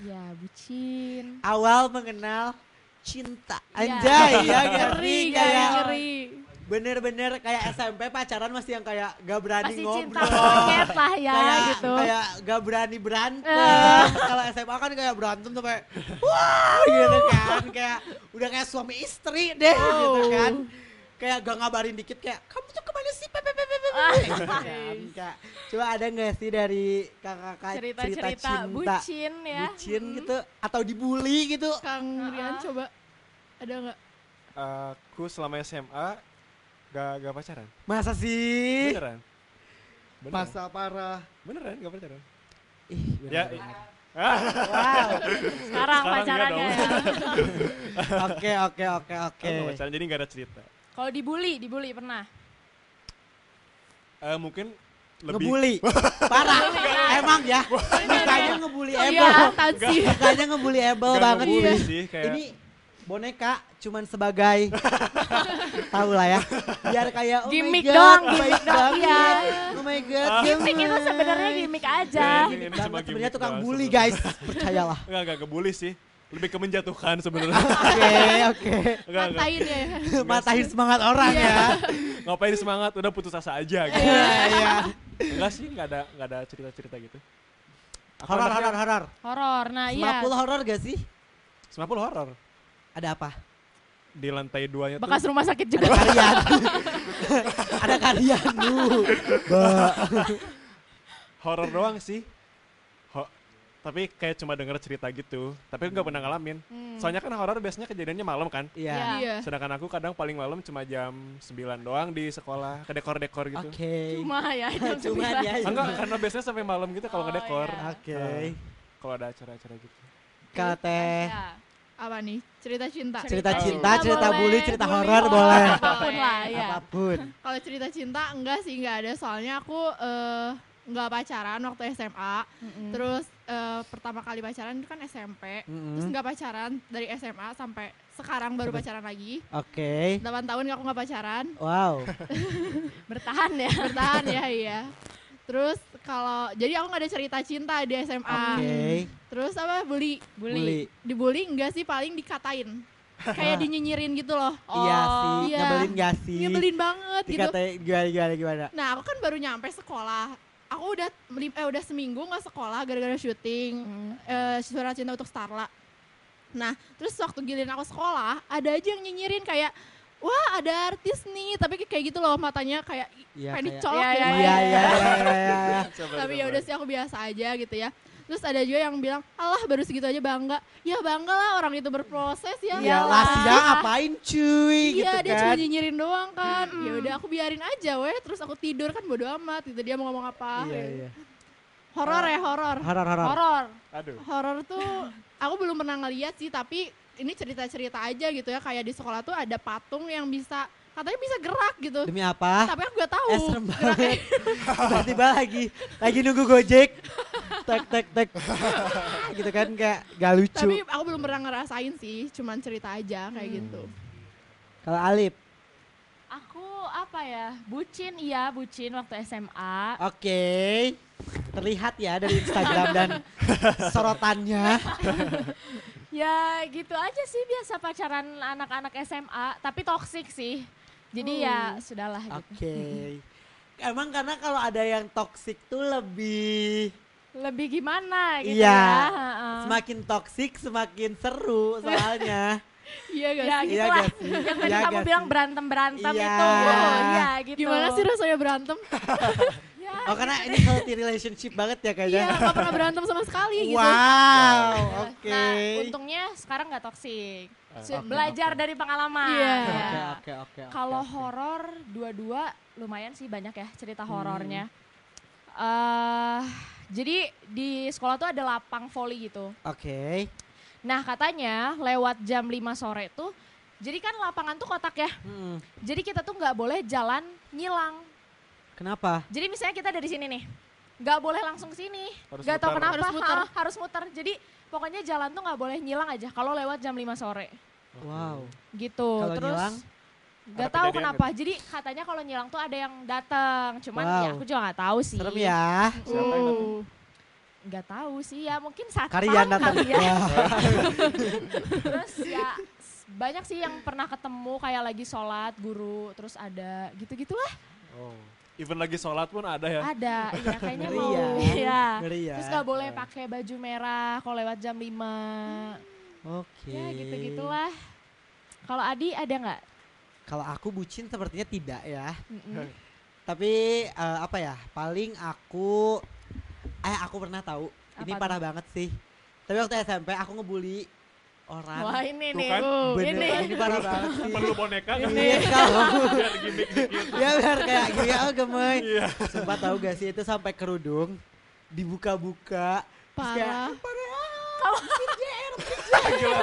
Ya bucin. Awal mengenal cinta. Iya. Anjay, ya ngeri Ngeri, kayak ngeri, bener-bener kayak SMP pacaran masih yang kayak gak berani Masih ngobrol. cinta monyet lah ya kayak, gitu. kayak gak berani berantem. Eh. Kalau SMA kan kayak berantem sampai wah gitu kan. Kayak udah kayak suami istri deh gitu kan. Kayak gak ngabarin dikit kayak kamu tuh ke mana sih? Pepe, pepe, pepe, Ah. coba ada gak sih dari kakak-kakak cerita, Cerita-cerita cinta? bucin ya. Bucin gitu atau dibully gitu. Kang Rian Ah. coba ada nggak? Aku selama SMA gak, gak pacaran. Masa sih? Beneran. Beneran. Masa parah. Beneran gak pacaran. Ih, Ya, bener-bener. Wow. Sekarang Sekarang pacarannya ya. Oke oke oke oke. Pacaran jadi gak ada cerita. Kalau dibully, dibully pernah. Eh, mungkin lebih Ngebully. Parah. Emang ya. Mukanya ngebully Ebel. Kelihatan sih. Mukanya ngebully Ebel banget ngebully sih. sih kayak Ini boneka cuman sebagai tahu lah ya. Biar kayak oh Gimmick my god, doang, baik gimmick doang, banget. iya. Oh my god. Gimmick itu sebenarnya gimmick aja. Iya, Gimmick banget sebenarnya gimmick tukang bully guys. Percayalah. Enggak, enggak ngebully sih. Lebih ke menjatuhkan sebenarnya. Oke oke. Matain ya. Matahin semangat orang Iya. ya. Ngapain semangat, udah putus asa aja gitu. Iya iya. Enggak sih, enggak ada enggak ada cerita-cerita gitu. Horor horor horor. Horor. Nah, iya. 50 horor gak sih? 50 horor. Ada apa? Di lantai duanya tuh Bekas rumah sakit Ada juga. kalian. Ada kalian lu. Ba. horor doang sih. Tapi kayak cuma denger cerita gitu. Tapi nggak pernah ngalamin. Hmm. Soalnya kan horor biasanya kejadiannya malam kan. Iya. Iya. Iya. Sedangkan aku kadang paling malam cuma jam 9 doang di sekolah, ke dekor-dekor gitu. Oke. Cuma ya, jam sembilan. ya. Ah, Enggak, karena biasanya sampai malam gitu kalau Oh, ngedekor. iya. Oke. Kalau ada acara-acara gitu. Ya. Apa nih? Cerita cinta. cerita Cerita cinta, cinta cerita boleh, bully, cerita horor boleh. Apa pun lah, ya. Apa pun. Kalau cerita cinta enggak sih enggak ada soalnya aku eh, enggak pacaran waktu SMA. Mm-mm. Terus eh, pertama kali pacaran itu kan SMP. Terus Mm-mm. enggak pacaran dari SMA sampai sekarang baru pacaran lagi. Oke. 8 tahun aku nggak pacaran. Wow. Bertahan ya. Bertahan ya iya. Terus kalau jadi aku nggak ada cerita cinta di SMA. Oke. Terus apa bully? Bully. Bully. Dibully enggak sih paling dikatain. Kayak dinyinyirin gitu loh. Iya sih. iya. Nyebelin gak sih? Nyebelin banget gitu. Dikatain gimana gimana gimana. Nah, aku kan baru nyampe sekolah. Aku udah eh udah seminggu nggak sekolah gara-gara syuting Hmm. eh suara cinta untuk Starla. Nah, terus waktu giliran aku sekolah, ada aja yang nyinyirin kayak wah ada artis nih, tapi kayak gitu loh matanya kayak Iya pengen kayak. dicolok Iya, ya. Tapi ya udah sih aku biasa aja gitu ya. Terus ada juga yang bilang, "Allah baru segitu aja bangga." Ya bangga lah orang itu berproses ya. Iya Iyalah. lah Sia ngapain cuy Iya, gitu dia cuma kan. nyinyirin doang kan. Ya udah aku biarin aja weh, terus aku tidur kan bodo amat gitu dia mau ngomong apa. Iya ya. iya. Horor ya, horor. Horor horor. Horor. Aduh. Horor tuh aku belum pernah ngeliat sih, tapi ini cerita-cerita aja gitu ya kayak di sekolah tuh ada patung yang bisa katanya bisa gerak gitu. Demi apa? Tapi aku gak tahu. Eh serem banget. Tiba-tiba lagi lagi nunggu Gojek. Tek tek tek. gitu kan kayak gak lucu. Tapi aku belum pernah ngerasain sih, cuman cerita aja kayak Hmm. gitu. Kalau Alip, Aku apa ya? Bucin iya, bucin waktu SMA. oke. Terlihat ya dari Instagram dan sorotannya. Ya gitu aja sih biasa pacaran anak-anak SMA, tapi toksik sih. Jadi ya sudahlah Oke. gitu. Emang karena kalau ada yang toksik tuh lebih Lebih gimana gitu Iya. ya. heeh. semakin toksik semakin seru soalnya. Iya gak Ya sih? gitu Iya lah. gak sih? Yang tadi Iya kamu bilang berantem-berantem Iya. itu. Oh, iya gitu. Gimana sih rasanya berantem? Oh karena ini healthy relationship banget ya Iya, kayaknya. gak pernah berantem sama sekali gitu. Wow, oke. Nah, untungnya sekarang nggak toksik. Se- Oke, Belajar oke. dari pengalaman. Iya. Ya. Oke oke oke. oke, Kalau oke. horor dua-dua lumayan sih banyak ya cerita Hmm. horornya. eh jadi di sekolah tuh ada lapang voli gitu. Oke. Nah katanya lewat jam 5 sore tuh, jadi kan lapangan tuh kotak ya. Hmm, Jadi kita tuh nggak boleh jalan nyilang. Kenapa? Jadi misalnya kita dari sini nih, nggak boleh langsung ke sini. Harus Nggak tahu kenapa Harus muter. ah, harus muter. Jadi pokoknya jalan tuh nggak boleh nyilang aja kalau lewat jam 5 sore. Wow. Gitu. Kalau Terus nyilang? nggak Ada tahu kenapa. Jadi katanya kalau nyilang tuh ada yang datang. Cuman ya Wow. aku juga nggak tahu sih. Serem ya. Siapa yang datang? Oh. Nggak tahu sih ya mungkin Karian datang. kali ya. Wah. Terus ya banyak sih yang pernah ketemu kayak lagi sholat guru terus ada gitu-gitulah Oh. Even lagi sholat pun ada ya. ada iya kayaknya Ngeri mau ya. iya Ngeri ya. terus nggak boleh pakai baju merah kalau lewat jam 5 Oke. ya gitu gitulah kalau Adi ada nggak Kalau aku bucin sepertinya tidak ya. Mm-mm. Tapi eh, apa ya? Paling aku eh aku pernah tahu. ini Apa tuh? parah banget sih. Tapi waktu SMP aku ngebully orang. wah ini Tuh nih kan. uh, Bener, ini ini parah banget sih. Perlu boneka kan? Kalau Biar gimmick dikit. ya biar kayak gini oh gemoy. Iya. Sumpah tahu gak sih itu sampai kerudung dibuka-buka. Kayak, Parah. Gila.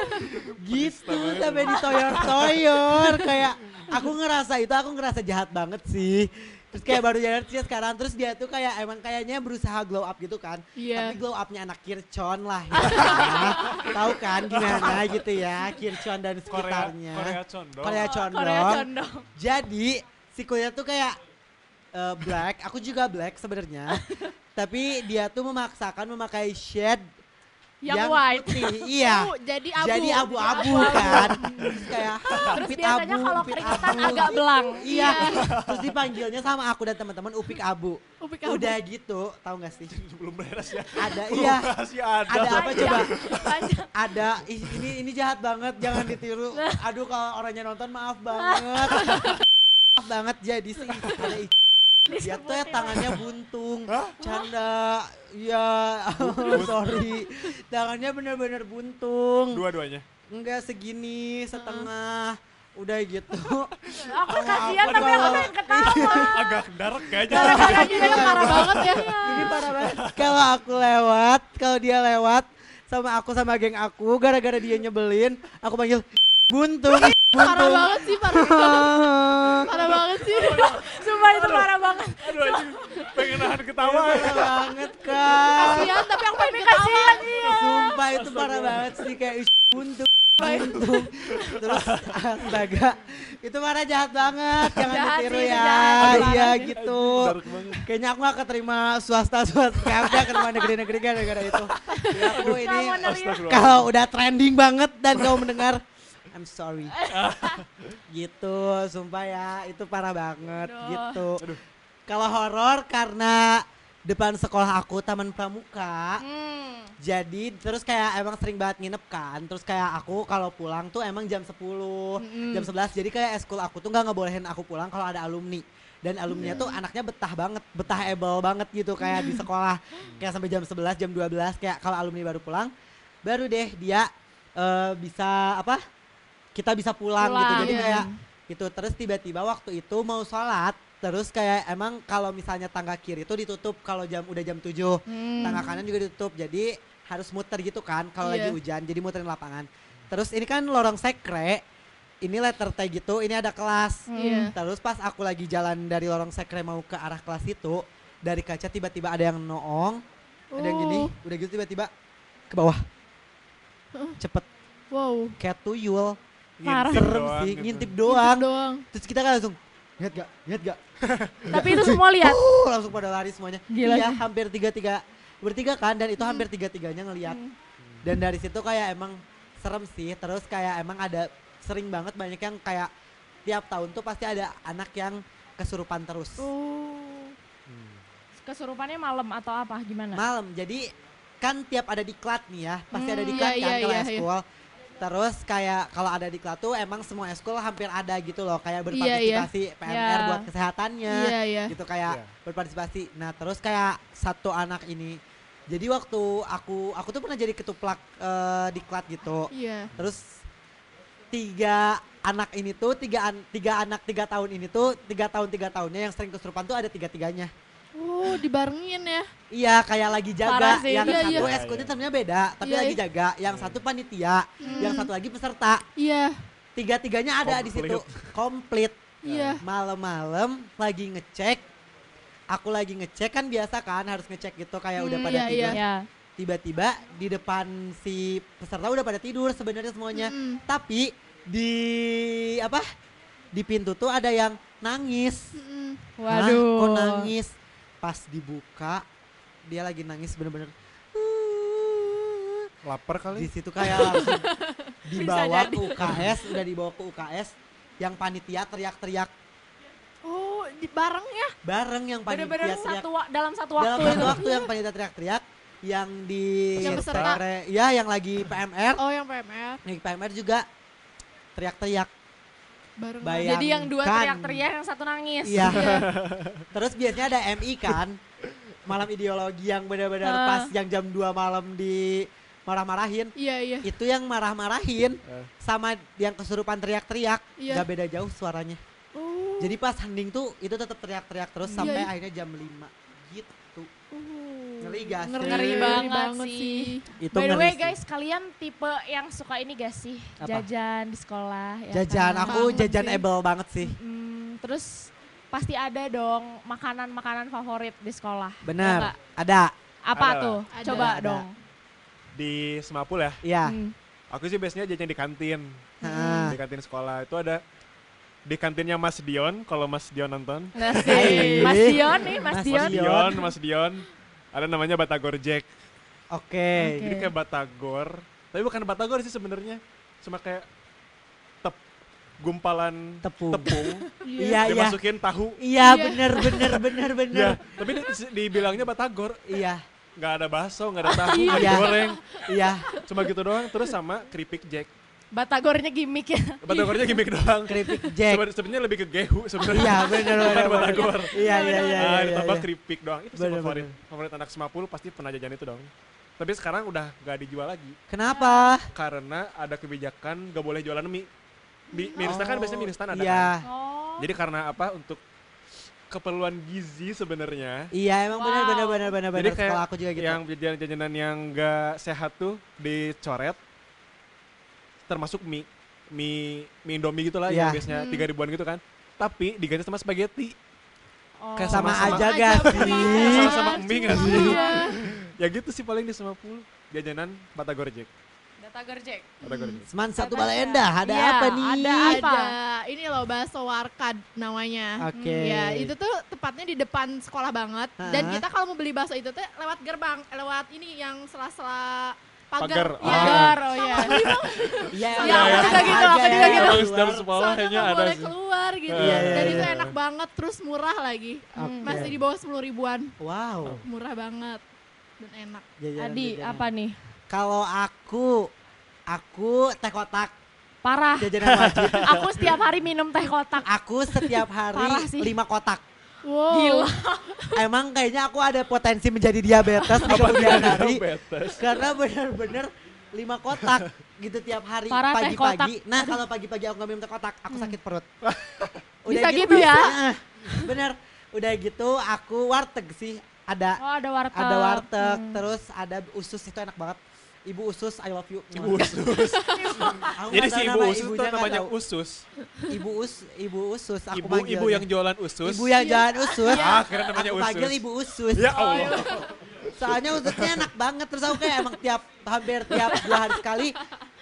gitu sampai ditoyor-toyor kayak aku ngerasa itu aku ngerasa jahat banget sih terus kayak baru jalan sih sekarang terus dia tuh kayak emang kayaknya berusaha glow up gitu kan Iya. tapi glow upnya anak kircon lah kan. tahu kan gimana gitu ya kircon dan Korea, sekitarnya Korea condong. Korea Oh, condong. Korea condong jadi si kuliah tuh kayak eh, black aku juga black sebenarnya tapi dia tuh memaksakan memakai shade yang, white. putih iya. Oh, jadi abu. jadi abu-abu kan. Terus kayak terus biasanya abu, kalau keringetan abu. agak belang. Iya. Terus dipanggilnya sama aku dan teman-teman upik abu. Upik abu. udah gitu tahu nggak sih? Belum beres ya. ada iya. Masih ada. ada apa coba? ada ih, ini ini jahat banget jangan ditiru. Aduh kalau orangnya nonton maaf banget. Maaf banget jadi sih. Ada dia tuh ya tangannya buntung. Canda. Ya sorry. Tangannya bener-bener buntung. Dua-duanya. enggak segini setengah. Udah gitu. Aku kasihan tapi aku pengen ketawa. Agak dark kayaknya. gara-gara juga parah banget ya. Ini parah banget. Kalau aku lewat kalau dia lewat sama aku sama geng aku gara-gara dia nyebelin aku panggil buntung Parah banget sih, parah banget. Parah banget sih. sumpah itu parah banget. Aduh anjing. Pengen nahan ketawa. parah banget kak. Kasihan tapi aku pengen ketawa. kasihan iya. Sumpah itu parah banget sih kayak "Ih, buntung buntung terus astaga. Itu marah jahat banget jangan Jahat ditiru sih, ya. iya gitu. Kayaknya aku gak keterima swasta swasta kayak udah keterima negeri-negeri gara-gara itu. Jadi aku ini kalau udah trending banget dan kamu mendengar I'm sorry gitu sumpah ya itu parah banget Aduh. gitu Aduh. kalau horor karena depan sekolah aku taman pramuka Hmm. jadi terus kayak emang sering banget nginep kan terus kayak aku kalau pulang tuh emang jam 10 Mm-mm. jam 11 jadi kayak eskul aku tuh nggak ngebolehin aku pulang kalau ada alumni dan alumni tuh anaknya betah banget betah able banget gitu kayak di sekolah kayak sampai jam 11 jam 12 kayak kalau alumni baru pulang baru deh dia eh, bisa apa kita bisa pulang, gitu Pulang. jadi Iya. kayak gitu terus tiba-tiba waktu itu mau sholat terus kayak emang kalau misalnya tangga kiri itu ditutup kalau jam udah jam 7 Hmm. tangga kanan juga ditutup jadi harus muter gitu kan kalau lagi Iya. hujan jadi muterin lapangan terus ini kan lorong sekre ini letter T gitu ini ada kelas Hmm. Iya. terus pas aku lagi jalan dari lorong sekre mau ke arah kelas itu dari kaca tiba-tiba ada yang noong ada yang gini Oh. udah gitu tiba-tiba ke bawah cepet Wow. kayak tuyul Parah. Serem doang sih gitu. ngintip Gitu doang doang. terus kita kan langsung lihat gak lihat gak tapi itu semua lihat Uh, langsung pada lari semuanya Gila iya sih. hampir tiga tiga bertiga kan dan itu hampir tiga tiganya ngelihat Hmm. dan dari situ kayak emang serem sih terus kayak emang ada sering banget banyak yang kayak tiap tahun tuh pasti ada anak yang kesurupan terus. Hmm. kesurupannya malam atau apa gimana malam jadi kan tiap ada di klat nih ya pasti ada di Hmm, klat iya, kan iya, kalau iya, eskul terus kayak kalau ada di klat tuh emang semua eskul hampir ada gitu loh kayak Iya, berpartisipasi PMR Iya. buat kesehatannya Iya, iya. gitu kayak Iya. berpartisipasi nah terus kayak satu anak ini jadi waktu aku aku tuh pernah jadi ketuplak eh, di klat gitu Iya. terus tiga anak ini tuh tiga an- tiga anak tiga tahun ini tuh tiga tahun tiga tahunnya yang sering kesurupan tuh ada tiga tiganya Oh, dibarengin ya. iya kayak lagi jaga yang Iya, satu iya. eskulnya ternyata beda tapi Iya, lagi iya. jaga yang satu panitia yang Hmm. satu lagi peserta Iya. tiga tiganya ada di situ komplit Iya. malam-malam lagi ngecek aku lagi ngecek kan biasa kan harus ngecek gitu kayak udah Hmm, pada iya, tidur ya tiba-tiba di depan si peserta udah pada tidur sebenarnya semuanya Mm-mm. tapi di apa di pintu tuh ada yang nangis. Hah, waduh kok nangis pas dibuka dia lagi nangis bener-bener Lapar di kali. situ kayak langsung dibawa ke UKS, udah dibawa ke UKS yang panitia teriak-teriak Oh, di bareng ya? bareng yang panitia Bener-bener teriak satu wa- dalam satu dalam waktu satu itu. waktu yang panitia teriak-teriak yang di Yang peserta. Ya yang lagi PMR Oh, yang PMR. yang PMR juga teriak-teriak Bareng. Bayang. Jadi yang dua Bayangkan. teriak-teriak, yang satu nangis. iya terus biasanya ada MI kan malam ideologi yang benar-benar Ah. pas yang jam 2 malam di marah-marahin Iya, iya. itu yang marah-marahin Eh. sama yang kesurupan teriak-teriak Iya. nggak beda jauh suaranya Oh. jadi pas hening tuh itu tetap teriak-teriak terus Iya, sampai iya. akhirnya jam 5 gitu Uh. Ngeri gak sih? Ngeri banget sih. itu By the ngeri way sih. guys, kalian tipe yang suka ini gak sih? Apa? Jajan di sekolah. ya jajan kan? aku Banget jajan sih. able banget sih Hmm, terus pasti ada dong makanan-makanan favorit di sekolah. Ya benar nggak? ada Apa Ada. tuh? Ada. Coba Ada. dong. Di Semapul ya. iya Hmm. Aku sih biasanya jajan di kantin. Heeh. Di kantin sekolah itu ada di kantinnya Mas Dion kalau Mas Dion nonton. Mas Dion nih, Mas, Mas Dion. Mas. Dion, Mas Dion. Ada namanya Batagor Jack. oke Oke. Jadi kayak Batagor, tapi bukan Batagor sih sebenarnya. Cuma kayak tep gumpalan tepung tepung iya iya dimasukin tahu. iya Iya. bener bener bener bener Ya, tapi di, dibilangnya Batagor, iya nggak ada bakso, nggak ada tahu, nggak Iya. digoreng. iya Cuma gitu doang, terus sama keripik Jack. Batagornya gimmick ya. Batagornya gimmick doang. keripik jack Seben- Sebenarnya lebih ke gehu sebenarnya. iya bener Bukan bener bener Batagor. iya iya iya Ah, iya, ditambah iya. keripik doang. Itu sih Bener, favorit. bener. Favorit anak Semapul pasti pernah jajan itu dong. Tapi sekarang udah gak dijual lagi. kenapa Karena ada kebijakan gak boleh jualan mie. Mie, mie instan kan Oh, biasanya mie instan ada iya kan. Oh. Jadi karena apa? Untuk keperluan gizi sebenarnya. iya emang Wow. bener bener bener Jadi bener kayak sekolah aku juga gitu Yang jajanan-jajanan yang gak sehat tuh dicoret. Termasuk mie. Mie, mie Indomie gitu lah Iya. yang biasanya Hmm. tiga ribuan gitu kan. Tapi diganti sama spaghetti. Oh. Kayak sama sama-sama aja gak sih Sama-sama mie gak sih? Iya. ya gitu sih paling di Semapul. Jajanan Batagor Jack. Batagor Jack. Batagor Jack. Seman satu Ada. bala endah ada Iya, apa nih ada apa? Ada ini loh bakso warkad namanya. oke Ya, itu tuh tepatnya di depan sekolah banget. Dan Hah? kita kalau mau beli bakso itu tuh lewat gerbang, eh, lewat ini yang sela-sela Pagar. pagar. Iya. Pagar, oh iya. Iya, Iya, aku juga gitu, aku juga gitu. Setiap sekolah kayaknya nggak ada boleh keluar gitu. Iya, iya, Dan iya, itu iya. enak banget, terus murah lagi. Oke. Masih di bawah sepuluh ribuan, Wow. murah banget dan enak. jajanan- Adi, jajanan. apa nih? Kalau aku, aku teh kotak Parah. jajanan wajib. Aku setiap hari minum teh kotak. aku setiap hari lima kotak. Wow. Gila. Emang kayaknya aku ada potensi menjadi diabetes di kemudian hari. Diabetes. Karena bener-bener lima kotak gitu tiap hari pagi-pagi. Nah kalau pagi-pagi aku nggak minum teh kotak, aku sakit perut. Bisa gitu ya? eh, Bener. Udah gitu aku warteg sih ada Oh, ada warteg. ada warteg, Hmm. terus ada usus itu enak banget. Ibu usus, I love you. Ibu usus. Jadi si ibu usus nggak namanya tahu. usus. Ibu us, ibu usus. Aku Ibu manggilnya. ibu yang jualan usus. Ibu yang jalan usus. Ah, kira namanya aku usus. panggil ibu usus. Ya Allah. Soalnya ususnya enak banget terus aku kayak emang tiap hampir tiap dua hari sekali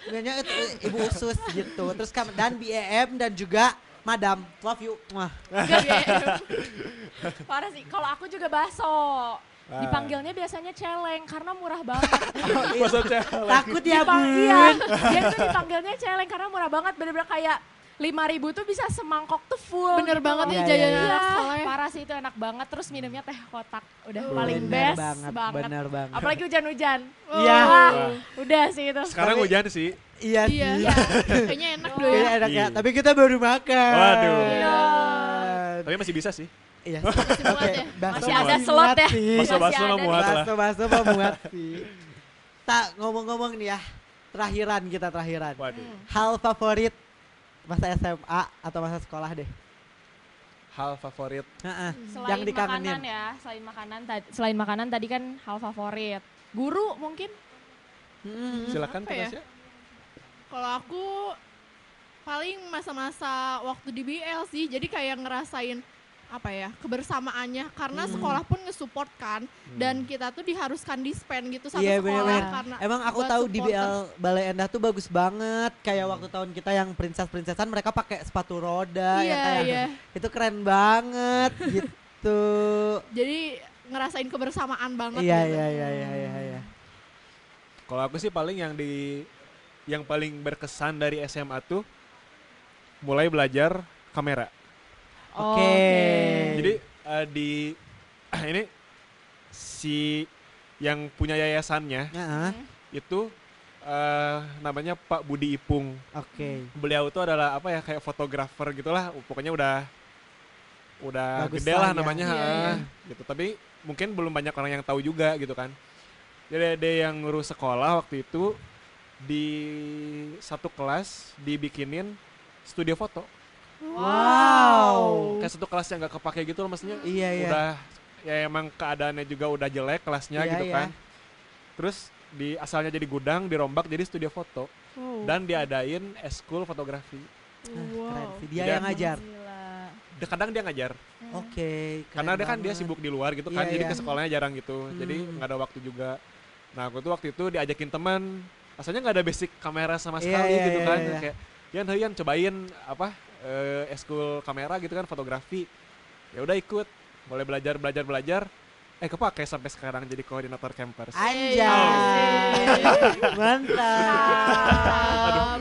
bilangnya itu ibu usus gitu. Terus dan BEM dan juga Madam, love you. Wah. Ya. Parah sih. Kalau aku juga bakso. Ah. Dipanggilnya biasanya celeng karena murah banget. Bakso celeng. Takut ya, Dipang- iya, Bun. dia tuh dipanggilnya celeng karena murah banget. Bener-bener kayak lima ribu tuh bisa semangkok tuh full. Bener gitu banget. Iya, ya iya, jajanan iya. sekolah ya. Parah sih itu enak banget. Terus minumnya teh kotak. Udah Bener paling Bener best banget, banget. bener banget. Apalagi hujan-hujan. Iya. Wah, udah sih itu. Sekarang Tapi- hujan sih. Iya sih. Iya. Kayaknya enak Oh. dulu Kayaknya ya. enak ya, Iya. tapi kita baru makan. Waduh. Iya. Tapi masih bisa sih. Iya. Oke, ya? Masih ada muat slot ya? Masih ada muat lah. Bakso-bakso mah muat sih. Tak ngomong-ngomong nih ya, terakhiran kita terakhiran. Waduh. Hal favorit masa SMA atau masa sekolah deh? Hal favorit. Heeh. Selain Yang dikangenin. makanan ya, selain makanan tadi selain makanan tadi kan hal favorit. Guru mungkin Hmm. Silakan apa ya? Tasya. Kalau aku paling masa-masa waktu di BL sih, jadi kayak ngerasain apa ya kebersamaannya karena Hmm. sekolah pun nge-support kan dan kita tuh diharuskan dispen gitu satu Iya, sekolah bener-bener. karena Emang aku tahu di. BL Balai Endah tuh bagus banget. Kayak waktu tahun kita yang princess-princessan mereka pakai sepatu roda yang iya kayak iya itu keren banget gitu. jadi ngerasain kebersamaan banget Iya gitu. iya iya iya iya iya. Kalau aku sih paling yang di yang paling berkesan dari SMA tuh mulai belajar kamera. Oke. Jadi eh, di ini si yang punya yayasannya Heeh, itu eh, namanya Pak Budi Ipung. Oke. Beliau itu adalah apa ya kayak fotografer gitulah. Pokoknya udah udah Bagus gede lah ya. namanya Iya, ah, iya. gitu. Tapi mungkin belum banyak orang yang tahu juga gitu kan. Jadi ada yang ngurus sekolah waktu itu di satu kelas dibikinin studio foto. Wow. Kayak satu kelas yang gak kepake gitu loh maksudnya. Iya iya. Udah ya emang keadaannya juga udah jelek kelasnya Iya, gitu iya. kan. Terus di asalnya jadi gudang dirombak jadi studio foto Wow. dan diadain eskul fotografi. Keren wow. sih. Dia Jadi yang ngajar. Gila. Kadang dia ngajar Oke. karena keren dia kan dia sibuk di luar gitu kan. Iya, jadi iya. ke sekolahnya jarang gitu. Jadi Hmm. nggak ada waktu juga. Nah, aku tuh waktu itu diajakin teman. Asalnya nggak ada basic kamera sama Iya, sekali iya, gitu iya, kan. iya. Kayak Yan, Yan cobain apa eh, eskul kamera gitu kan fotografi. Ya udah ikut. Mulai belajar belajar belajar. Eh kepake sampai sekarang jadi koordinator campers. Anjay. Asik. Mantap.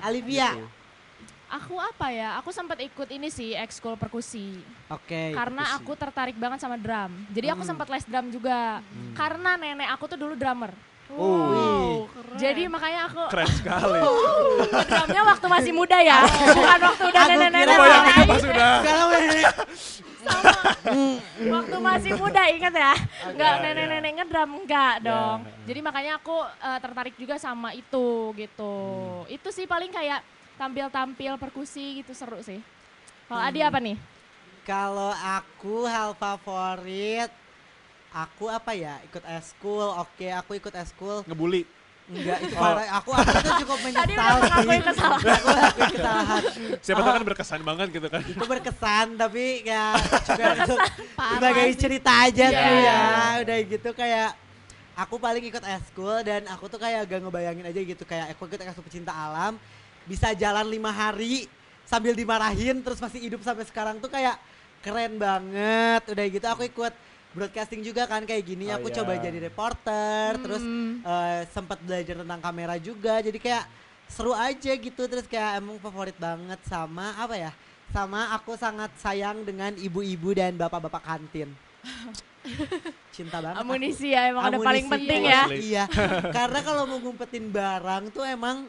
Alivia. Gitu. Aku apa ya? Aku sempat ikut ini sih ekskul perkusi. Oke. karena perkusi. aku tertarik banget sama drum. Jadi aku Hmm. sempat les drum juga. Hmm. Karena nenek aku tuh dulu drummer. Wow, keren. Jadi makanya aku Keren sekali. drumnya waktu masih muda ya, bukan waktu udah Aku nenek-nenek. kira bayangin lagi. pas udah Sekarang udah sama waktu masih muda ingat ya nggak Iya, nenek-nenek ngedrum enggak Iya. dong jadi makanya aku eh, tertarik juga sama itu gitu Hmm. itu sih paling kayak tampil-tampil perkusi gitu seru sih kalau Adi Hmm. apa nih Kalau aku hal favorit aku apa ya? Ikut eskul oke aku ikut eskul. Ngebully. enggak itu Oh. parah. Aku aku itu cukup tadi menyesal kesalahan. Aku akui kesalahan Siapa tahu kan berkesan banget gitu kan. itu berkesan tapi ya juga untuk Parah sebagai cerita aja Iya, tuh iya, ya. iya. udah gitu kayak aku paling ikut eskul dan aku tuh kayak gak ngebayangin aja gitu. Kayak aku ikut eskul pecinta alam bisa jalan lima hari sambil dimarahin terus masih hidup sampai sekarang tuh kayak keren banget. Udah gitu aku ikut broadcasting juga kan kayak gini. Oh, aku iya. coba jadi reporter terus Hmm. eh, sempat belajar tentang kamera juga. Jadi kayak seru aja gitu terus kayak emang favorit banget sama apa ya sama aku sangat sayang dengan ibu-ibu dan bapak-bapak kantin. Cinta banget aku. amunisi ya emang udah paling Amunisi penting itu, ya. Iya. Karena kalau mau ngumpetin barang tuh emang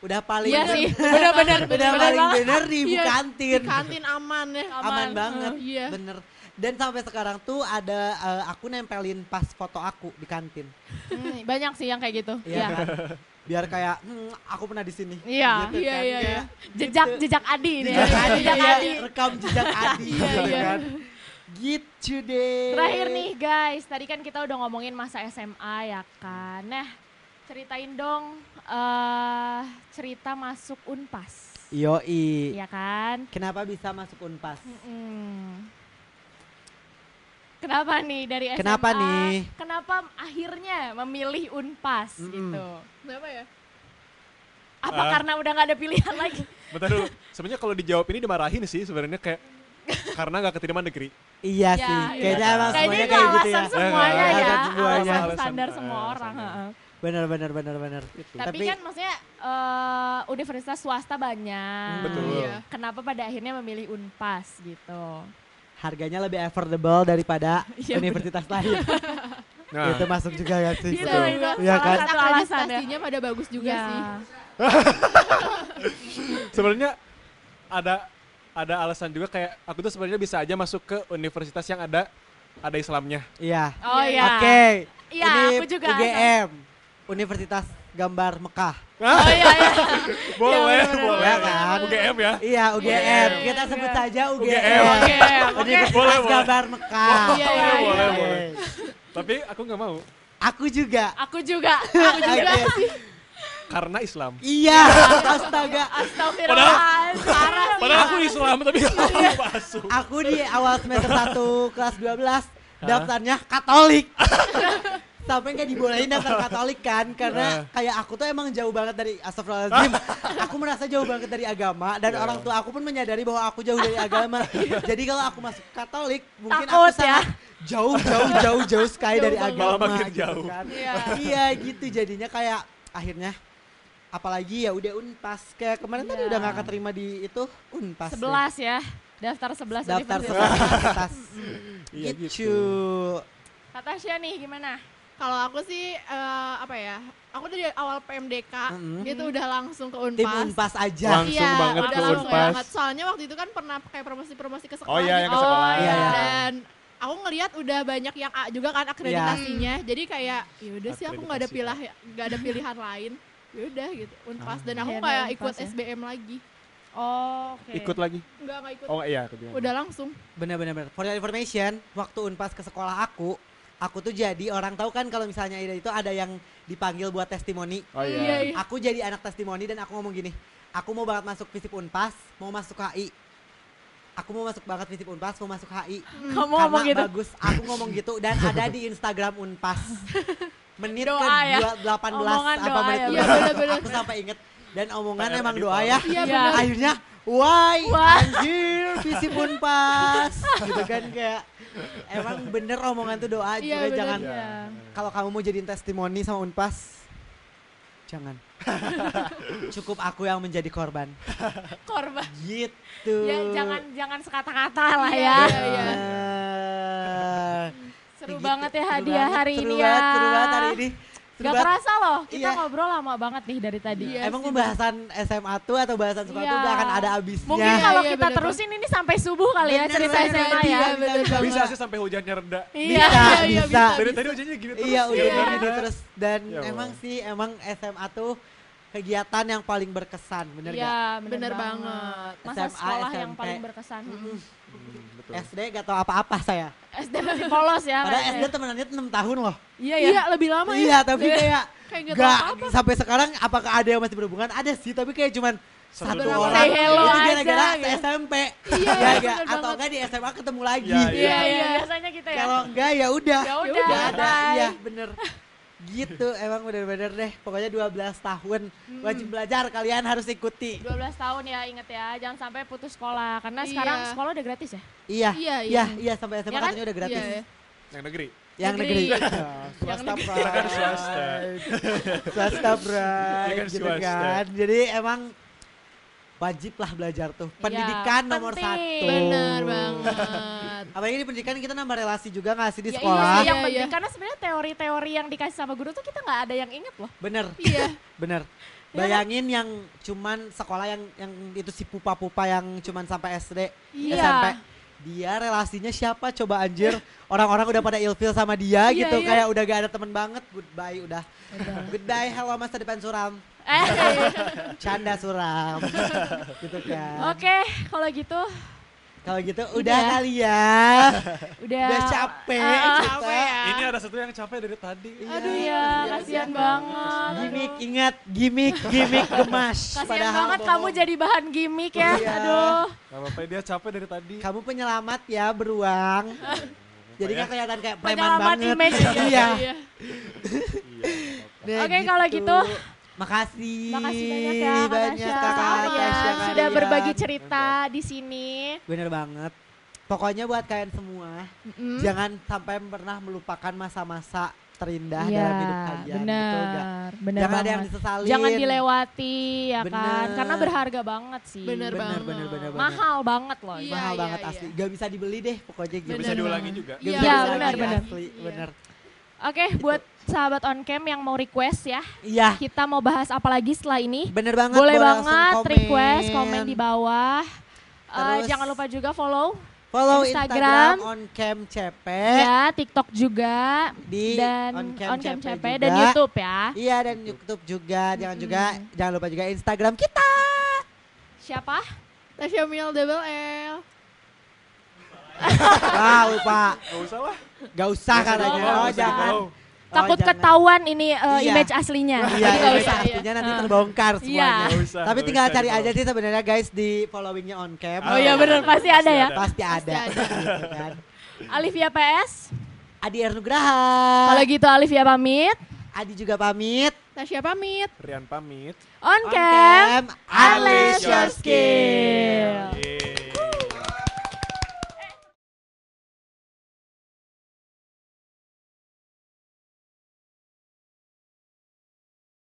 udah paling iya sih. Bener- benar-benar udah benar paling banget bener di ibu Iya, kantin. Di kantin aman ya. aman aman. banget. Iya. bener dan sampai sekarang tuh ada eh, aku nempelin pas foto aku di kantin Hmm, banyak sih yang kayak gitu Iya Iya. kan? biar kayak hmm, aku pernah di sini Iya. Gitu Iya, kan, iya, kayak iya. jejak gitu. jejak Adi nih ya. jejak adi, jejak iya, Adi rekam jejak adi Iya, gitu iya. kan gitu deh Terakhir nih guys, tadi kan kita udah ngomongin masa SMA ya kan. Nah, ceritain dong eh cerita masuk Unpas. yoi Iya kan? kenapa bisa masuk unpas Mm-mm. Kenapa nih dari SMA? Kenapa nih? Kenapa akhirnya memilih Unpas Mm-mm. gitu? Kenapa ya? Apa Ah. karena udah nggak ada pilihan lagi? Bentar dulu. Sebenarnya kalau dijawab ini dimarahin sih sebenarnya kayak karena nggak keterima negeri. iya Ya, sih iya. kayaknya emang semuanya kayak gitu alasan ya semuanya ya, Alasan semuanya. alasan standar semua orang. standar. heeh. bener bener bener bener Gitu. Tapi, Tapi- kan maksudnya eh, universitas swasta banyak. Betul. Iya. Kenapa pada akhirnya memilih Unpas gitu? Harganya lebih affordable daripada Iya, universitas lain Nah, itu masuk juga ya sih Gitu, Betul. itu Iya salah kan? satu alasan ya. Pada bagus juga Iya. sih. sebenarnya ada ada alasan juga kayak aku tuh sebenarnya bisa aja masuk ke universitas yang ada ada Islamnya. iya Oh Iya. iya. oke Iya, ini aku juga. UGM Universitas Gambar Mekah Oh iya iya. boleh, bener-bener. boleh. Ya kan? UGM ya. iya UGM UGM. kita sebut saja UGM, UGM. Oke, oke. Universitas Boleh, boleh. Gambar Mekah Iya, iya, Boleh, iya. boleh, boleh. Tapi aku nggak mau aku juga Aku juga. Aku juga. Karena Islam. iya astaga. Parah sih. Padahal aku Islam tapi mau masuk. aku di awal semester 1 kelas 12 daftarnya Katolik. Sampai nggak dibolehin daftar Katolik kan karena kayak aku tuh emang jauh banget dari astagfirullahaladzim. aku merasa jauh banget dari agama dan Ya. orang tua aku pun menyadari bahwa aku jauh dari agama. Jadi kalau aku masuk Katolik mungkin Takut aku sangat ya. jauh jauh jauh jauh sekali Jauh dari banget. agama Malah makin gitu jauh. kan. Iya. iya gitu jadinya kayak akhirnya apalagi ya udah unpas kayak kemarin tadi Iya. udah nggak keterima di itu unpas deh. 11 ya. Daftar 11 daftar universitas. universitas Iya gitu. gitu. Kak Tasya nih gimana? Kalau aku sih eh, apa ya? Aku dari awal PMDK Mm-mm. itu udah langsung ke tim Unpas. unpas aja Langsung Iya, banget udah ke langsung Unpas. banget. Soalnya waktu itu kan pernah pakai promosi-promosi ke sekolah. Oh iya yang ke Oh, sekolah. iya, iya. Dan aku ngelihat udah banyak yang A juga kan akreditasinya. Iya. Jadi kayak ya udah sih aku nggak ada pilih nggak ada pilihan lain. Ya udah gitu. Unpas Ah. dan aku Akhirnya kayak Unpas ikut ya. SBM lagi. Oh, oke. Ikut lagi. Enggak enggak ikut. Oh iya, aku bilang. Udah langsung. bener-bener bener. for your information waktu unpas ke sekolah aku aku tuh jadi orang tahu kan kalau misalnya Ida itu ada yang dipanggil buat testimoni Oh Iya, iya. iya. aku jadi anak testimoni dan aku ngomong gini aku mau banget masuk visip unpas mau masuk HI aku mau masuk banget visip unpas mau masuk HI Kamu karena ngomong gitu. bagus aku ngomong gitu dan ada di Instagram unpas menit Doa ke ya. dua- 18 Omongan apa menit ya, berapa. bener-bener. aku sampai inget dan omongan emang doa ya Iya Iya. benar. akhirnya why Wah. anjir visip unpas gitu kan kayak emang bener omongan tuh doa Iya, juga bener. jangan Iya. kalau kamu mau jadiin testimoni sama unpas jangan cukup aku yang menjadi korban Korban. gitu Ya jangan jangan sekata-kata lah Iya, ya. iya, iya. Ah, Seru gitu. banget ya Seru hadiah banget, hari seru ini banget, ya. seru banget hari ini Gak kerasa loh, kita Iya. ngobrol lama banget nih dari tadi. Iya Emang sih, pembahasan SMA tuh atau bahasan sekolah tuh Iya. gak akan ada habisnya Mungkin kalau Iya, kita bener terusin ini sampai subuh kali ya Bener, cerita bener, SMA iya, ya. bisa, bener bisa, banget. Bisa sih sampai hujannya reda. Iya. Bisa, iya, bisa. bisa. Dari tadi hujannya gitu terus. Iya udah Iya. kayak gitu terus dan Ya emang sih emang SMA tuh kegiatan yang paling berkesan bener gak? Iya, bener, Bener banget. banget. Masa SMA, sekolah yang SMP. paling berkesan. Mm-mm. Hmm, betul. SD gak tau apa-apa saya SD masih polos ya. Padahal kayaknya. SD temenannya 6 tahun loh Iya ya. Iya, lebih lama ya. Iya tapi kayak Kayak nggak gak tahu apa-apa. sampai sekarang apakah ada yang masih berhubungan? Ada sih tapi kayak cuman Satu satu orang Say hello itu aja, gara-gara gitu. SMP Iya, ya gak? atau enggak di SMA ketemu lagi Iya, Iya, iya, Iya. biasanya gitu ya. kalau enggak ya udah Ya udah, udah, iya bener gitu emang bener-bener deh pokoknya 12 tahun wajib belajar kalian harus ikuti 12 tahun ya inget ya, jangan sampai putus sekolah karena Iya. sekarang sekolah udah gratis ya. iya Iya, iya iya. iya sampai SMA Iya kan? katanya udah gratis Iya, iya. Yang negeri. yang negeri, Negeri. swasta kan pride. swasta. swasta Kita pride kan gitu swasta. kan jadi emang wajib lah belajar tuh pendidikan nomor penting. satu Bener banget. apalagi di pendidikan kita nambah relasi juga nggak sih di Ya iya sekolah sih, yang Iya, penting iya. karena sebenarnya teori-teori yang dikasih sama guru tuh kita nggak ada yang inget loh. bener Iya. bener kan? bayangin yang cuman sekolah yang yang itu si pupa-pupa yang cuman sampai SD Iya. SMP dia relasinya siapa coba anjir orang-orang udah pada ilfil sama dia Iya, gitu iya. kayak udah gak ada teman banget goodbye udah goodbye hello masa depan suram Eh, canda suram gitu kan Oke, kalau gitu kalau gitu udah Udah. kali ya udah udah capek kita. Capek ya. Ini ada satu yang capek dari tadi. Aduh ya, kasihan banget. gimmick ingat gimmick gimmick gemas Kasihan padahal banget kamu bohong. jadi bahan gimmick ya. Iya. Aduh. Gak apa-apa dia capek dari tadi. kamu penyelamat ya beruang jadi ya. nggak kelihatan kayak preman Penyelamat banget image. iya Iya. Iya, Oke, kalau gitu. Makasih. Makasih banyak ya Kak banyak Tasya. kakak Sama-sama. Tasya Sudah kalian. berbagi cerita di sini. Bener banget. Pokoknya buat kalian semua, Mm-mm. jangan sampai pernah melupakan masa-masa terindah Iya, dalam hidup kalian. Benar, benar Jangan ada yang banget. disesalin. Jangan dilewati ya kan, Bener. karena berharga banget sih. Bener Bener, banget. bener, bener, bener. Mahal banget loh. Iya. Mahal banget iya. asli. Gak bisa dibeli deh pokoknya gitu. Gak bisa banget. diulangi juga. Gak Iya, bisa Iya, diulangi, benar, benar. Asli, Iya. bener. Oke, buat sahabat on cam yang mau request ya, Iya, kita mau bahas apa lagi setelah ini? bener banget. Boleh langsung banget komen. request, komen di bawah. Eh, Terus- jangan lupa juga follow Follow Instagram. Instagram, on cam CP ya TikTok juga di dan on on cam, cam CP CP juga. dan YouTube ya. Iya dan YouTube juga. Jangan juga jangan lupa juga Instagram kita. Siapa? Tasya Mil double L. Wah, lupa. Gak usah lah. Gak usah Gak katanya. Oh, gak jangan. Oh, Takut ketahuan ini eh, Iya. image aslinya. Iya, Jadi iya, iya, usah. artinya nanti Iya. terbongkar Iya. semuanya. Gak usah. Tapi gak tinggal usah cari aja sih sebenarnya guys di followingnya on cam. Oh iya bener pasti ada ya. Pasti ada. ada. Gitu kan. Alivia PS. Adi Ernugraha. Kalau gitu Alivia pamit. Adi juga pamit. Tasya pamit. Rian pamit. On On cam. cam, unleash your skill.